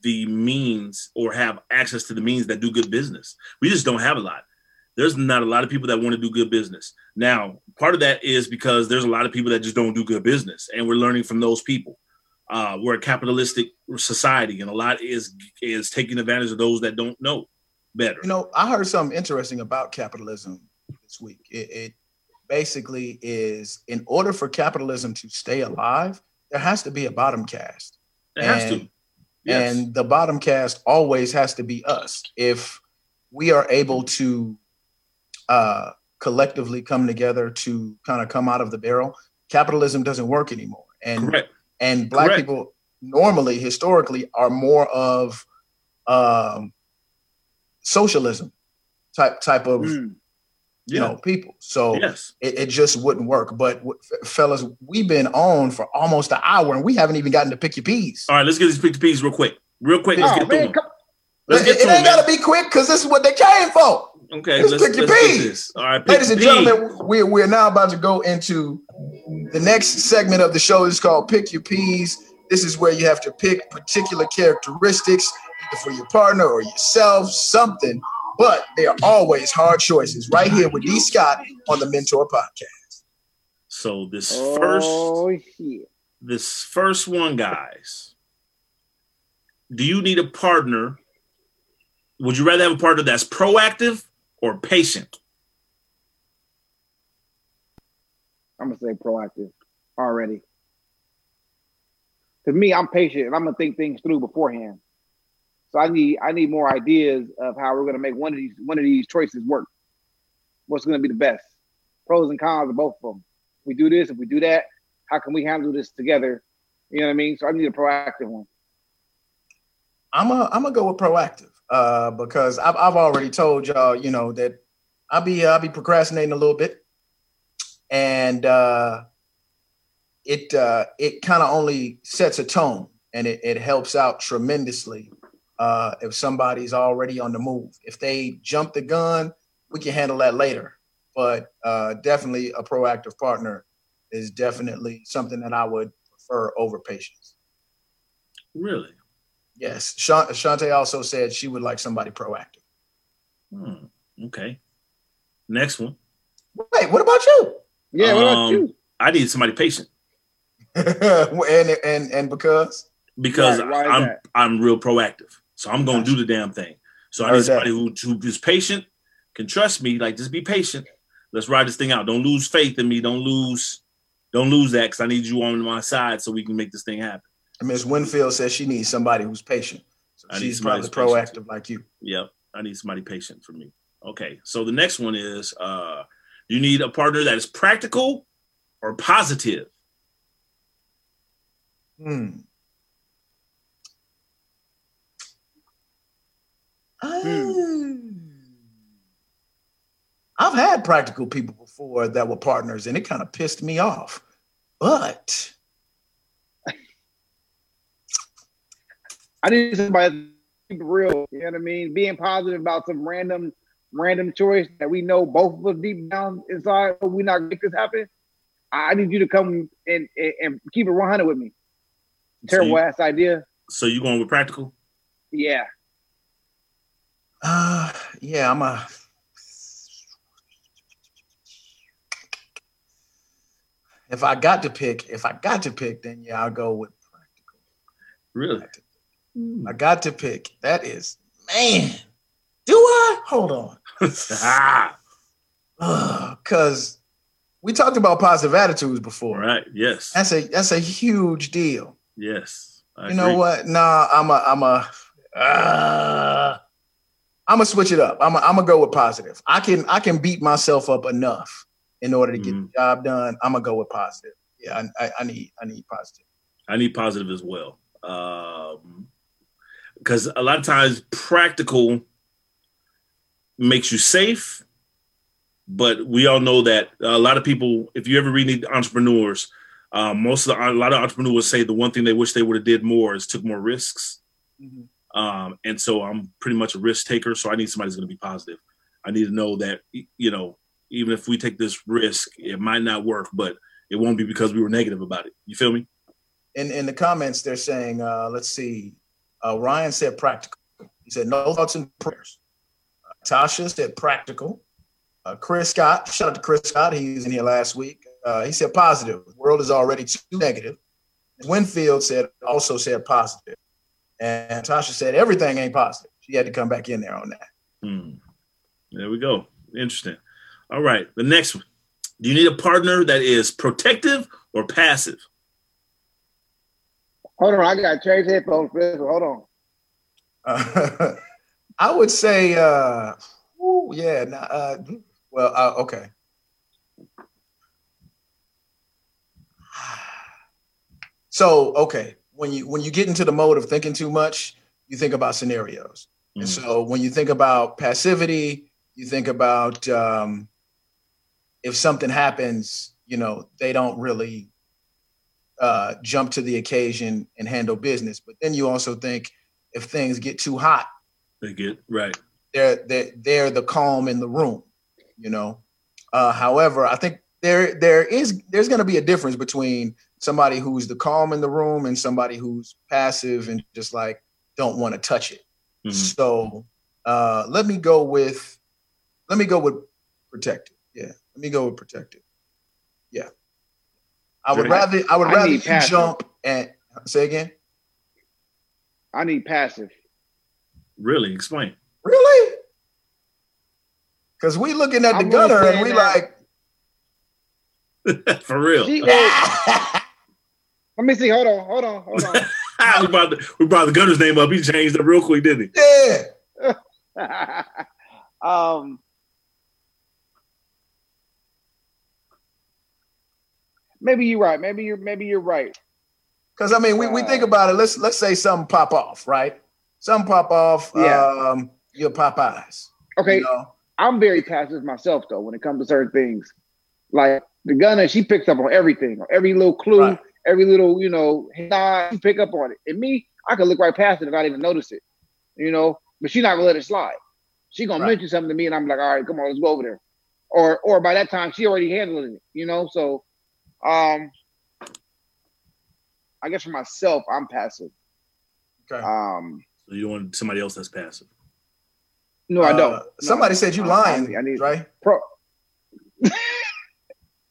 the means or have access to the means that do good business. We just don't have a lot. There's not a lot of people that want to do good business. Now, part of that is because there's a lot of people that just don't do good business, and we're learning from those people. Uh, we're a capitalistic society, and a lot is is taking advantage of those that don't know better. You know, I heard something interesting about capitalism this week. It, it basically is in order for capitalism to stay alive, there has to be a bottom cast. Has and- to. Yes. And the bottom cast always has to be us. If we are able to uh, collectively come together to kind of come out of the barrel, capitalism doesn't work anymore. And Correct. and black Correct. people normally, historically, are more of um, socialism type type of Mm. You Yeah. know people. So yes. it, it just wouldn't work. But fellas, we've been on for almost an hour and we haven't even gotten to pick your peas. All right, let's get these pick peas real quick. Real quick, let's Oh, get through them. Let's it it ain't got to be quick because this is what they came for. Okay, Let's let's, pick your let's peas. All right, Ladies and gentlemen, we're, we're now about to go into the next segment of the show. It's called Pick Your Peas. This is where you have to pick particular characteristics, either for your partner or yourself, something. But they are always hard choices right here with D. Scott on the Mentour Podcast. So this oh, first, oh this first one, guys. Do you need a partner? Would you rather have a partner that's proactive or patient? I'm gonna say proactive already. To me, I'm patient and I'm gonna think things through beforehand. So I need I need more ideas of how we're gonna make one of these one of these choices work. What's gonna be the best? Pros and cons of both of them. If we do this, if we do that, how can we handle this together? You know what I mean? So I need a proactive one. I'm a I'm gonna go with proactive uh, because I've I've already told y'all, you know, that I'll be I'll be procrastinating a little bit, and uh, it uh, it kind of only sets a tone, and it, it helps out tremendously uh, if somebody's already on the move. If they jump the gun, we can handle that later. But uh, definitely, a proactive partner is definitely something that I would prefer over patience. Really? Yes, Shan- Shantae also said she would like somebody proactive. Hmm. Okay. Next one. Wait, what about you? Yeah, what about Um, you? I need somebody patient and and and because because Why- why I'm that? I'm real proactive. So I'm gonna do the damn thing. So I need somebody who who is patient, can trust me. Like just be patient. Let's ride this thing out. Don't lose faith in me. Don't lose, don't lose that because I need you on my side so we can make this thing happen. Miss Winfield says she needs somebody who's patient. So I she's probably proactive like you. Yep. I need somebody patient for me. Okay. So the next one is uh you need a partner that is practical or positive. Hmm. I've had practical people before that were partners, and it kind of pissed me off. But I need somebody to keep it real. You know what I mean? Being positive about some random, random choice that we know both of us deep down inside oh, we not make this happen. I need you to come and and, and keep it 100 with me. Terrible you- ass idea. So you going with practical? Yeah. Uh, yeah, I'm a. If I got to pick, if I got to pick, then yeah, I'll go with practical. Really? I got to pick. That is, man. Do I? Hold on. ah, Because we talked about positive attitudes before. right. Yes. That's a that's a huge deal. Yes. I you know what? Nah, I'm a I'm a uh, I'm gonna switch it up. I'm a, I'm gonna go with positive. I can I can beat myself up enough in order to get Mhm. the job done. I'm gonna go with positive. Yeah, I, I, I need I need positive. I need positive as well. Um, because a lot of times practical makes you safe, but we all know that a lot of people, if you ever read the entrepreneurs, um, most of the, a lot of entrepreneurs say the one thing they wish they would have did more is took more risks. Um, and so I'm pretty much a risk taker. So I need somebody who's going to be positive. I need to know that, you know, even if we take this risk, it might not work, but it won't be because we were negative about it. You feel me? In in the comments, they're saying, uh, let's see. Uh, Ryan said practical. He said no thoughts and prayers. Uh, Tasha said practical. Uh, Chris Scott, shout out to Chris Scott. He was in here last week. Uh, he said positive. The world is already too negative. Winfield said also said positive. And Tasha said everything ain't positive. She had to come back in there on that. Hmm. There we go. Interesting. All right. The next one. Do you need a partner that is protective or passive? Hold on, I got Trey's headphones for this. Hold on. Uh, I would say, uh, ooh, yeah. nah, Uh, well, uh, okay. So, okay, when you when you get into the mode of thinking too much, you think about scenarios. And Mhm. so, when you think about passivity, you think about um, if something happens, you know, they don't really uh, jump to the occasion and handle business. But then you also think if things get too hot, They get right. they're they're, they're the calm in the room, you know. Uh, however, I think there there is there's going to be a difference between somebody who's the calm in the room and somebody who's passive and just like don't want to touch it. Mhm. So uh, let me go with let me go with protective. Yeah, let me go with protective. Yeah, I would Dre? rather I would I rather you passive. jump and say again. I need passive. Really? Explain. Really? Because we looking at the I'm gunner and we that. like, For real. She- well, let me see. Hold on. Hold on. Hold on. we, brought the, we brought the gunner's name up. He changed it real quick, didn't he? yeah. um, maybe you're right. Maybe you're maybe you're right. Because I mean, we, we think about it. Let's let's say something pop off, right? Something pop off. Yeah. Um, your Popeyes. Okay, You know? I'm very passive myself though when it comes to certain things. Like the gunner, she picks up on everything, every little clue, Right. Every little you know nod. Pick up on it. And me, I could look right past it and not even notice it. You know, but she not gonna let it slide. She gonna Right. mention something to me, and I'm like, all right, come on, let's go over there. Or or by that time, she already handling it. You know, so um, I guess for myself, I'm passive. Okay. Um, So you want somebody else that's passive. no, I don't. Uh, No, somebody said you I- lying, I need- right? pro.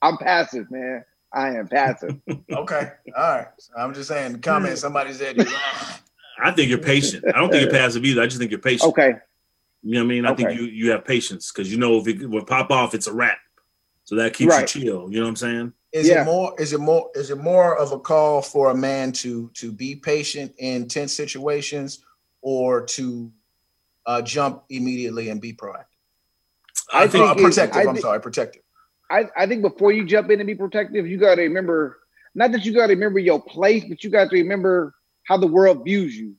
I'm passive, man. I am passive. Okay. All right. So I'm just saying. Comment. Somebody said you lying. I think you're patient. I don't think you're passive either. I just think you're patient. Okay. You know what I mean? I think you you have patience because you know if it will pop off, it's a wrap. So that keeps Right. you chill. You know what I'm saying? Is Yeah. it more? Is it more? Is it more of a call for a man to to be patient in tense situations, or to uh, jump immediately and be proactive? I Uh, think it- protective. I I'm sorry, protective. I, I think before you jump in and be protective, you got to remember not that you got to remember your place, but you got to remember how the world views you.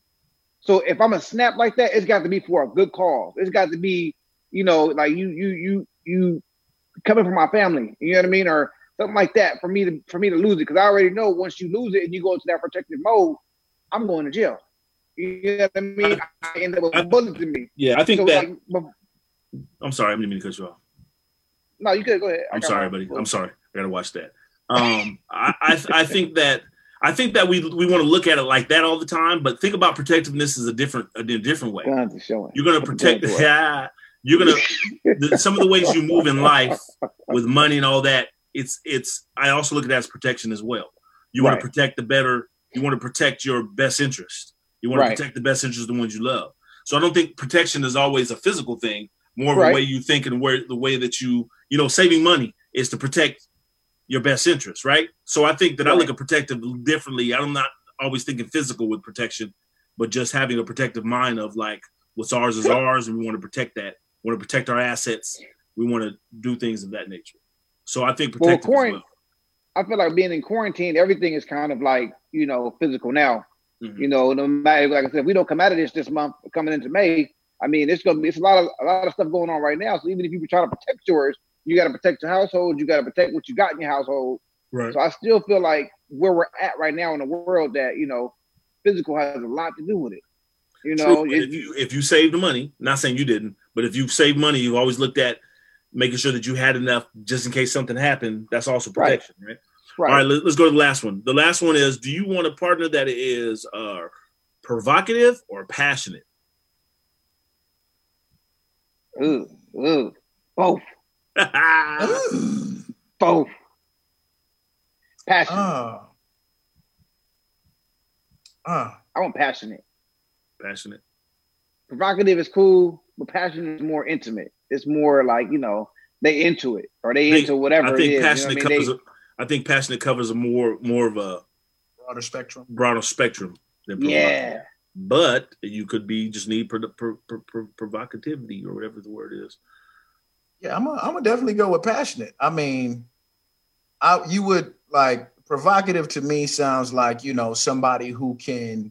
So if I'm a snap like that, it's got to be for a good cause. It's got to be, you know, like you you you you coming from my family. You know what I mean, or something like that for me to for me to lose it because I already know once you lose it and you go into that protective mode, I'm going to jail. You know what I mean? I end up with bullets in me. Yeah, I think So, that. like, I'm sorry, I didn't mean to cut you off. No, you could go ahead. I I'm sorry, my- buddy. I'm sorry. I gotta watch that. Um, I, I I think that I think that we we want to look at it like that all the time, but think about protectiveness as a different a different way. Guns are showing. You're gonna protect. Yeah, you're gonna the, some of the ways you move in life with money and all that. It's it's. I also look at that as protection as well. You want Right. to protect the better. You want to protect your best interest. You want Right. to protect the best interest of the ones you love. So I don't think protection is always a physical thing. More of Right. a way you think and where the way that you you know saving money is to protect your best interest, right? So I think that I look at protective differently. I'm not always thinking physical with protection, but just having a protective mind of like what's ours is ours, and we want to protect that. We want to protect our assets. We want to do things of that nature. So I think Well, protective as quarant- well. I feel like being in quarantine, everything is kind of like you know physical now. Mhm. You know, no matter like I said, if we don't come out of this this month, coming into May, I mean, it's gonna be it's a lot of a lot of stuff going on right now. So even if you were trying to protect yours, you got to protect your household. You got to protect what you got in your household. Right. So I still feel like where we're at right now in the world, that you know, physical has a lot to do with it. You know, it- if you if you save the money, not saying you didn't, but if you saved money, you've always looked at making sure that you had enough just in case something happened. That's also protection, right? right. All right, let, us go to the last one. The last one is: Do you want a partner that is uh, provocative or passionate? Ugh, ugh. Both, both. Passionate. Uh, uh, I want passionate. passionate. provocative is cool, but passionate is more intimate. It's more like you know they into it or they I into whatever I think is. passionate you know I mean? covers. a, I think passionate covers a more more of a broader spectrum. broader spectrum than provocative. yeah, But you could be just need pro, pro, pro, pro, provocativity or whatever the word is. Yeah, I'm gonna I'm gonna definitely go with passionate. I mean, I you would like provocative to me sounds like you know somebody who can,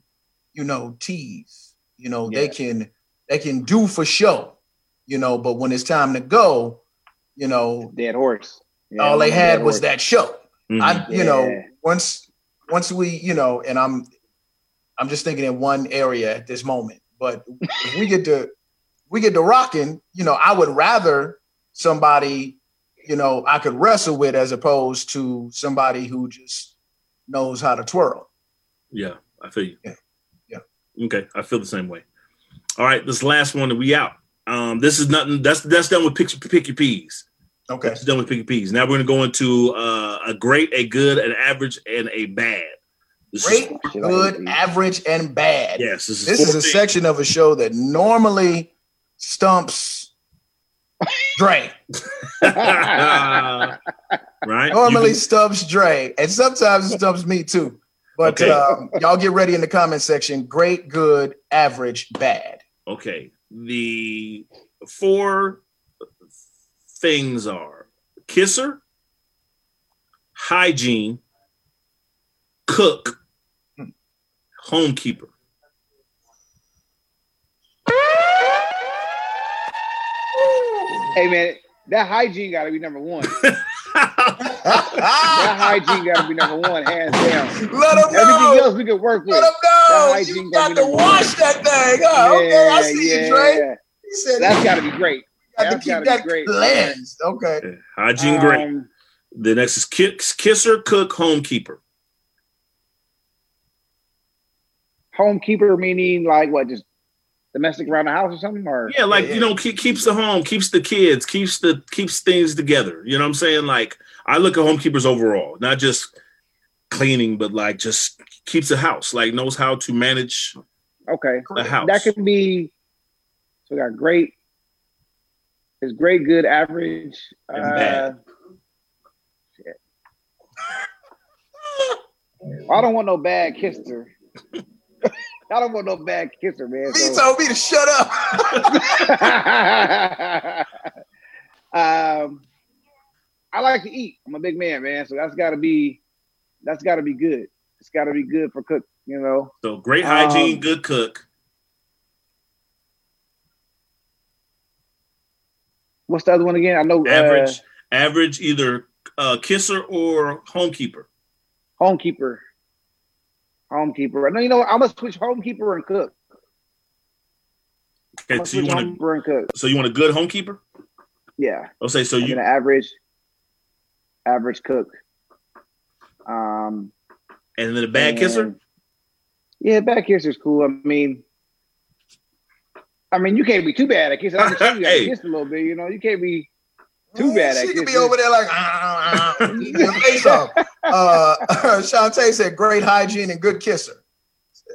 you know, tease. You know, they can they can do for show. You know, but when it's time to go, you know, dead horse. Yeah, all they had was horse. that show. Mhm. I you know once once we you know and I'm I'm just thinking in one area at this moment. But if we get to we get to rocking, you know, I would rather somebody you know I could wrestle with as opposed to somebody who just knows how to twirl. Yeah, I feel you. Yeah. Yeah. Okay, I feel the same way. All right, this last one, we out. Um, this is nothing. That's that's done with pick, pick your peas. Okay. That's done with pick your peas. Now we're gonna go into uh, a great, a good, an average, and a bad. This Great, Is, good, average, and bad. yes, this is. This is a things. section of a show that normally stumps Dre. right. normally You stumps Dre, and sometimes it stumps me too. But Okay. um, y'all get ready in the comment section. Great, good, average, bad. okay. The four things are kisser, hygiene, cook, homekeeper. Hey man, that hygiene got to be number one. that hygiene got to be number one, hands down. Let him Everything know. else we can work with. Let him know. That You hygiene got gotta to be number wash one. that thing. Oh, okay, I see you, Dre. He said That's got to be great. you got to keep that be great. cleansed. Okay. Hygiene, great. Um, The next is kiss, kisser, cook, homekeeper. homekeeper meaning like what? Just domestic around the house or something? Or Yeah, like Yeah, you know, keep, keeps the home, keeps the kids, keeps the keeps things together. You know what I'm saying? Like I look at homekeepers overall, not just cleaning, but like just keeps the house, like knows how to manage okay, the house. that could be. So we got great. It's great, good, average. And Uh, bad. shit. I don't want no bad kisser. I don't want no bad kisser, man. He So- told me to shut up. um, I like to eat. I'm a big man, man. So that's got to be, that's got to be good. It's got to be good for cook. You know, so great hygiene, Um, good cook. what's the other one again? I know Average, uh, average, either uh, kisser or homekeeper. homekeeper. Homekeeper. No, you know what? I'm gonna switch homekeeper and cook. Okay, so you want a and cook. so you want a good homekeeper? Yeah. I'll say so and you an average, average cook. Um, and then a bad kisser. Yeah, bad kisser's cool. I mean, I mean, you can't be too bad at kissing. I understand you got Hey. kiss a little bit. You know, you can't be too bad She could be over there like, ah, ah, ah, eating your face off. Uh, Shantae said, great hygiene and good kisser.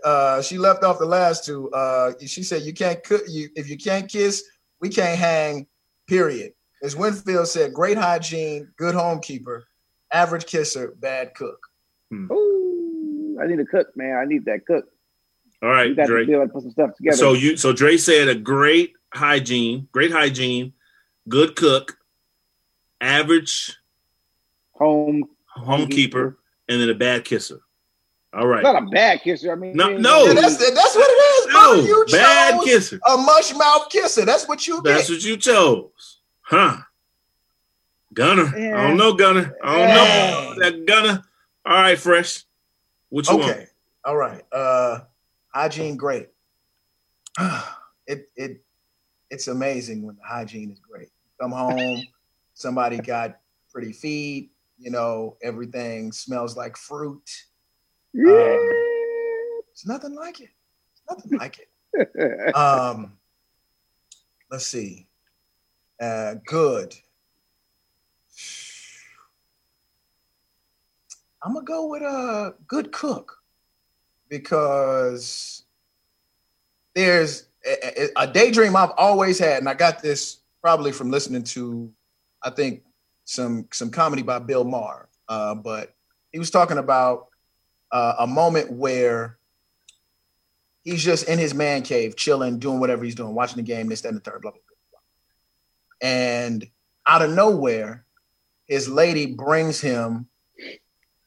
Uh, she left off the last two. Uh, she said, you can't cook. You if you can't kiss, we can't hang. Period. As Winfield said, great hygiene, good homekeeper, average kisser, bad cook. Ooh, I need a cook, man. I need that cook. All right, You got Dre. to be able to put some stuff together. So you so Dre said a great hygiene, great hygiene, good cook, average home, homekeeper, and then a bad kisser. All right. not a bad kisser. I mean, No, no. Yeah, that's that's what it is, bro. No, You bad chose kisser. a mush mouth kisser. That's what you That's get. what you chose. Huh. Gunner. I don't know, Gunner. I don't Yeah. know. That Gunner. All right, fresh. What you want? Okay. All right. Uh hygiene great. it it it's amazing when the hygiene is great. Come home, somebody got pretty feet, you know, everything smells like fruit. yeah. It's nothing like it. It's nothing like it. Um let's see. Uh good. I'm gonna go with a good cook because there's a, a- a daydream I've always had, and I got this probably from listening to, I think some some comedy by Bill Maher. Uh, but he was talking about uh, a moment where he's just in his man cave, chilling, doing whatever he's doing, watching the game, this, that, and the third, blah blah blah. And out of nowhere, his lady brings him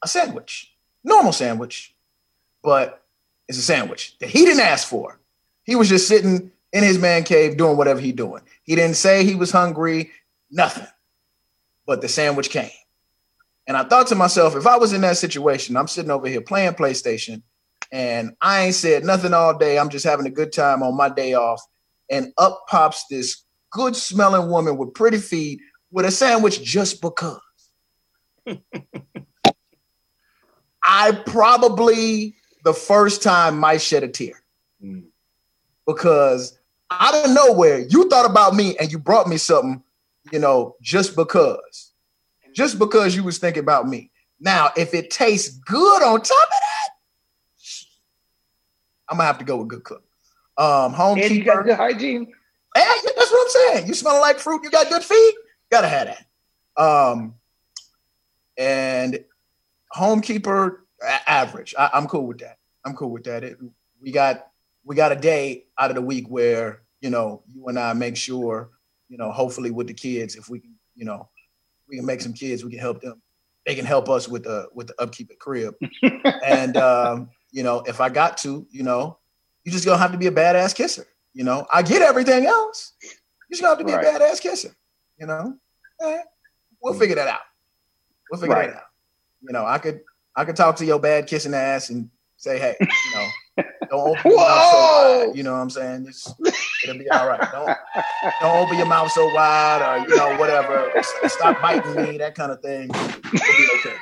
a sandwich, normal sandwich, but it's a sandwich that he didn't ask for. He was just sitting in his man cave doing whatever he doing. He didn't say he was hungry, nothing. But the sandwich came. And I thought to myself, if I was in that situation, I'm sitting over here playing PlayStation and I ain't said nothing all day. I'm just having a good time on my day off. And up pops this good smelling woman with pretty feet with a sandwich just because. I probably the first time might shed a tear Mm. because out of nowhere you thought about me and you brought me something, you know, just because, just because you was thinking about me. Now, if it tastes good on top of that, I'm gonna have to go with good cook. Um, and you got good hygiene. Hey, that's what I'm saying. You smell like fruit. You got good feet. Gotta have that. Um, and homekeeper average. I, I'm cool with that. I'm cool with that. It, we got we got a day out of the week where you know you and I make sure you know hopefully with the kids if we can you know we can make some kids we can help them. They can help us with the with the upkeep at crib. And um, you know if I got to you know you just gonna have to be a badass kisser you know? I get everything else. You just gonna have to be Right. a badass kisser you know? Eh, we'll figure that out. We'll figure Right. that out. You know I could I could talk to your bad kissing ass and say hey you know don't open your mouth so wide. You know what I'm saying? Just, it'll be all right. Don't don't open your mouth so wide, or you know whatever. Stop biting me, that kind of thing. It'll be okay.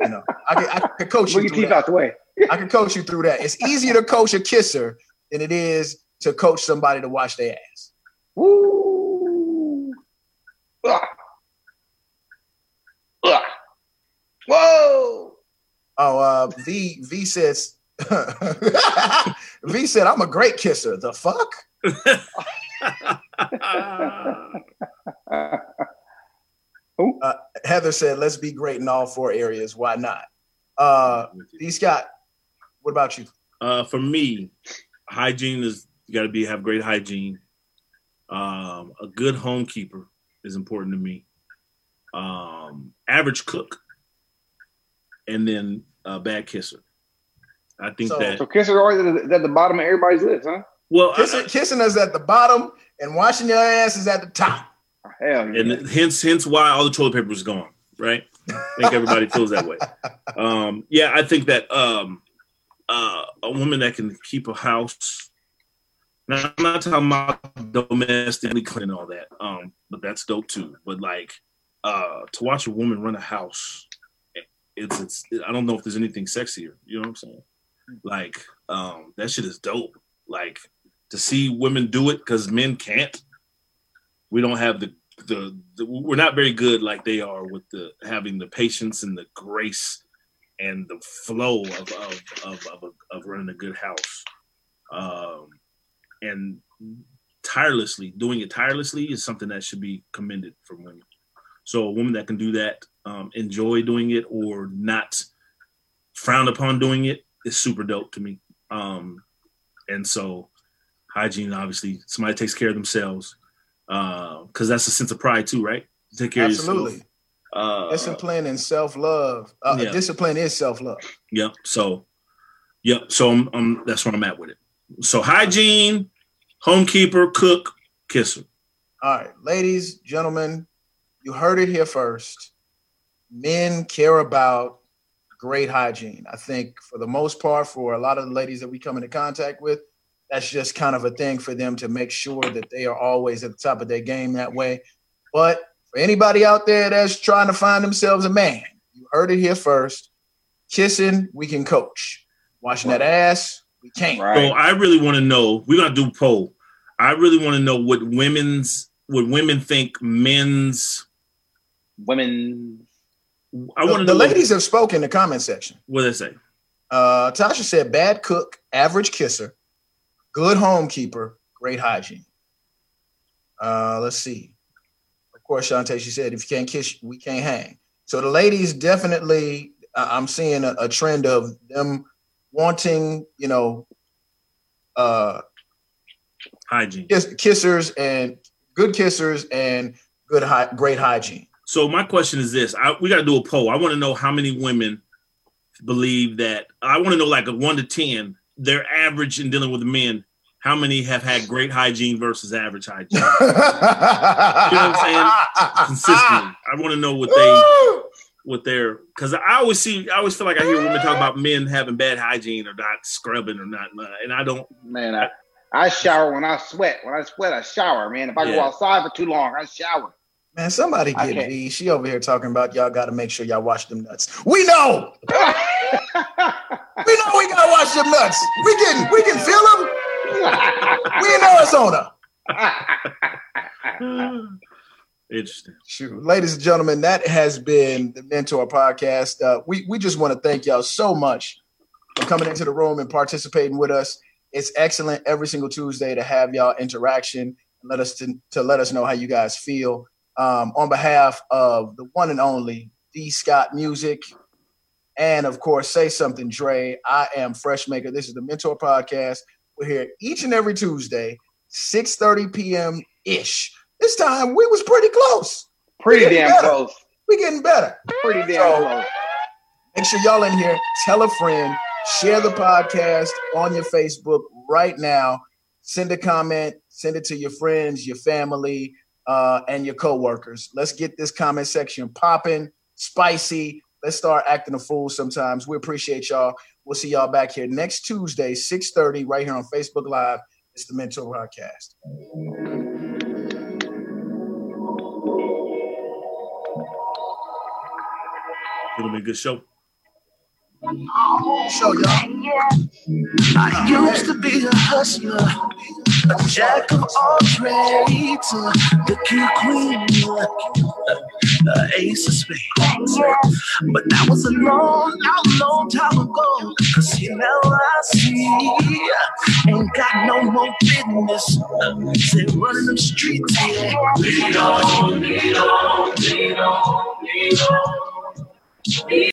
You know, I can I can coach you your teeth that. out the way. I can coach you through that. It's easier to coach a kisser than it is to coach somebody to wash their ass. Woo! Ugh. Ugh. Whoa! Oh, uh, V V says. v said, "I'm a great kisser." The fuck? Heather said, "Let's be great in all four areas. Why not?" Uh, D Scott, what about you? Uh, for me, hygiene is you got to be have great hygiene. Um, a good homekeeper is important to me. Um, average cook, and then a bad kisser. I think So- that So kisser always is at the bottom of everybody's list, huh? well, I- Kissing, kissing us at the bottom and washing your ass is at the top. Hell yeah. and hence hence why all the toilet paper is gone. Right? I think everybody feels that way. Um, yeah, I think that um, uh, a woman that can keep a house. Now I'm not talking about domestically clean and all that, um, but that's dope too. But like uh, to watch a woman run a house, it's it's. I don't know if there's anything sexier. You know what I'm saying? Like um, that shit is dope. Like to see women do it because men can't. We don't have the, the the we're not very good like they are with the having the patience and the grace and the flow of of of of, of running a good house. Um, and tirelessly doing it tirelessly is something that should be commended from women. So a woman that can do that, um, enjoy doing it or not frown upon doing it is super dope to me. Um, and so hygiene, obviously, somebody takes care of themselves because uh, that's a sense of pride too, right? Take care Absolutely. of yourself. Uh, discipline and self love. Uh, yeah. Discipline is self love. Yep. So, yep. So I'm, I'm, that's where I'm at with it. So hygiene, homekeeper, cook, kisser. All right, ladies, gentlemen, you heard it here first. Men care about great hygiene. I think for the most part, for a lot of the ladies that we come into contact with, that's just kind of a thing for them to make sure that they are always at the top of their game that way. But for anybody out there that's trying to find themselves a man, you heard it here first. Kissing, we can coach. Washing that ass, we can't. So I really want to know. We're gonna do poll. I really want to know what women's what women think men's women. I The, want to the what- ladies have spoken in the comment section. what did they say. Uh, Tasha said, bad cook, average kisser, good homekeeper, great hygiene. Uh, let's see. Of course, Shantae, she said, if you can't kiss, we can't hang. So the ladies definitely, uh, I'm seeing a, a trend of them wanting, you know, uh, hygiene, kiss, kissers and good kissers and good, hy- great hygiene. So my question is this: I, we got to do a poll. I want to know how many women believe that. I want to know like a one to ten, their average in dealing with men. How many have had great hygiene versus average hygiene? you know what I'm saying? Consistently. I want to know what they what their because I always see I always feel like I hear women talk about men having bad hygiene or not scrubbing or not, and I don't. Man, I, I shower when I sweat. When I sweat, I shower, man. If I go outside for too long, I shower. Man, somebody I get can't. V. She over here talking about y'all got to make sure y'all wash them nuts. We know. we know we gotta wash them nuts. We can we can feel them. We in Arizona. Interesting. Shoot, ladies and gentlemen, that has been the Mentour Podcast. Uh, we we just want to thank y'all so much for coming into the room and participating with us. It's excellent every single Tuesday to have y'all interaction and let us to, to let us know how you guys feel. Um, on behalf of the one and only D Scott Music, and of course, say something, Dre. I am Freshmaker. This is the Mentour Podcast. We're here each and every Tuesday, 6:30 p.m. ish. This time we was pretty close. Pretty damn better. close. We getting better. Pretty damn So- close. Make sure y'all in here. Tell a friend. Share the podcast on your Facebook right now. Send a comment. Send it to your friends, your family, uh, and your coworkers. Let's get this comment section popping, spicy. Let's start acting a fool sometimes. We appreciate y'all. We'll see y'all back here next Tuesday, 6:30, right here on Facebook Live. It's the Mentour Podcast. It'll be a good show. Show y'all. I used to be a hustler, a jack of all trades, uh, the queen, uh, ace of spades. But that was a long, long, long time ago. Cause you know I see, ain't got no more business. Say running them streets, yeah. We don't, we don't, we don't, we don't.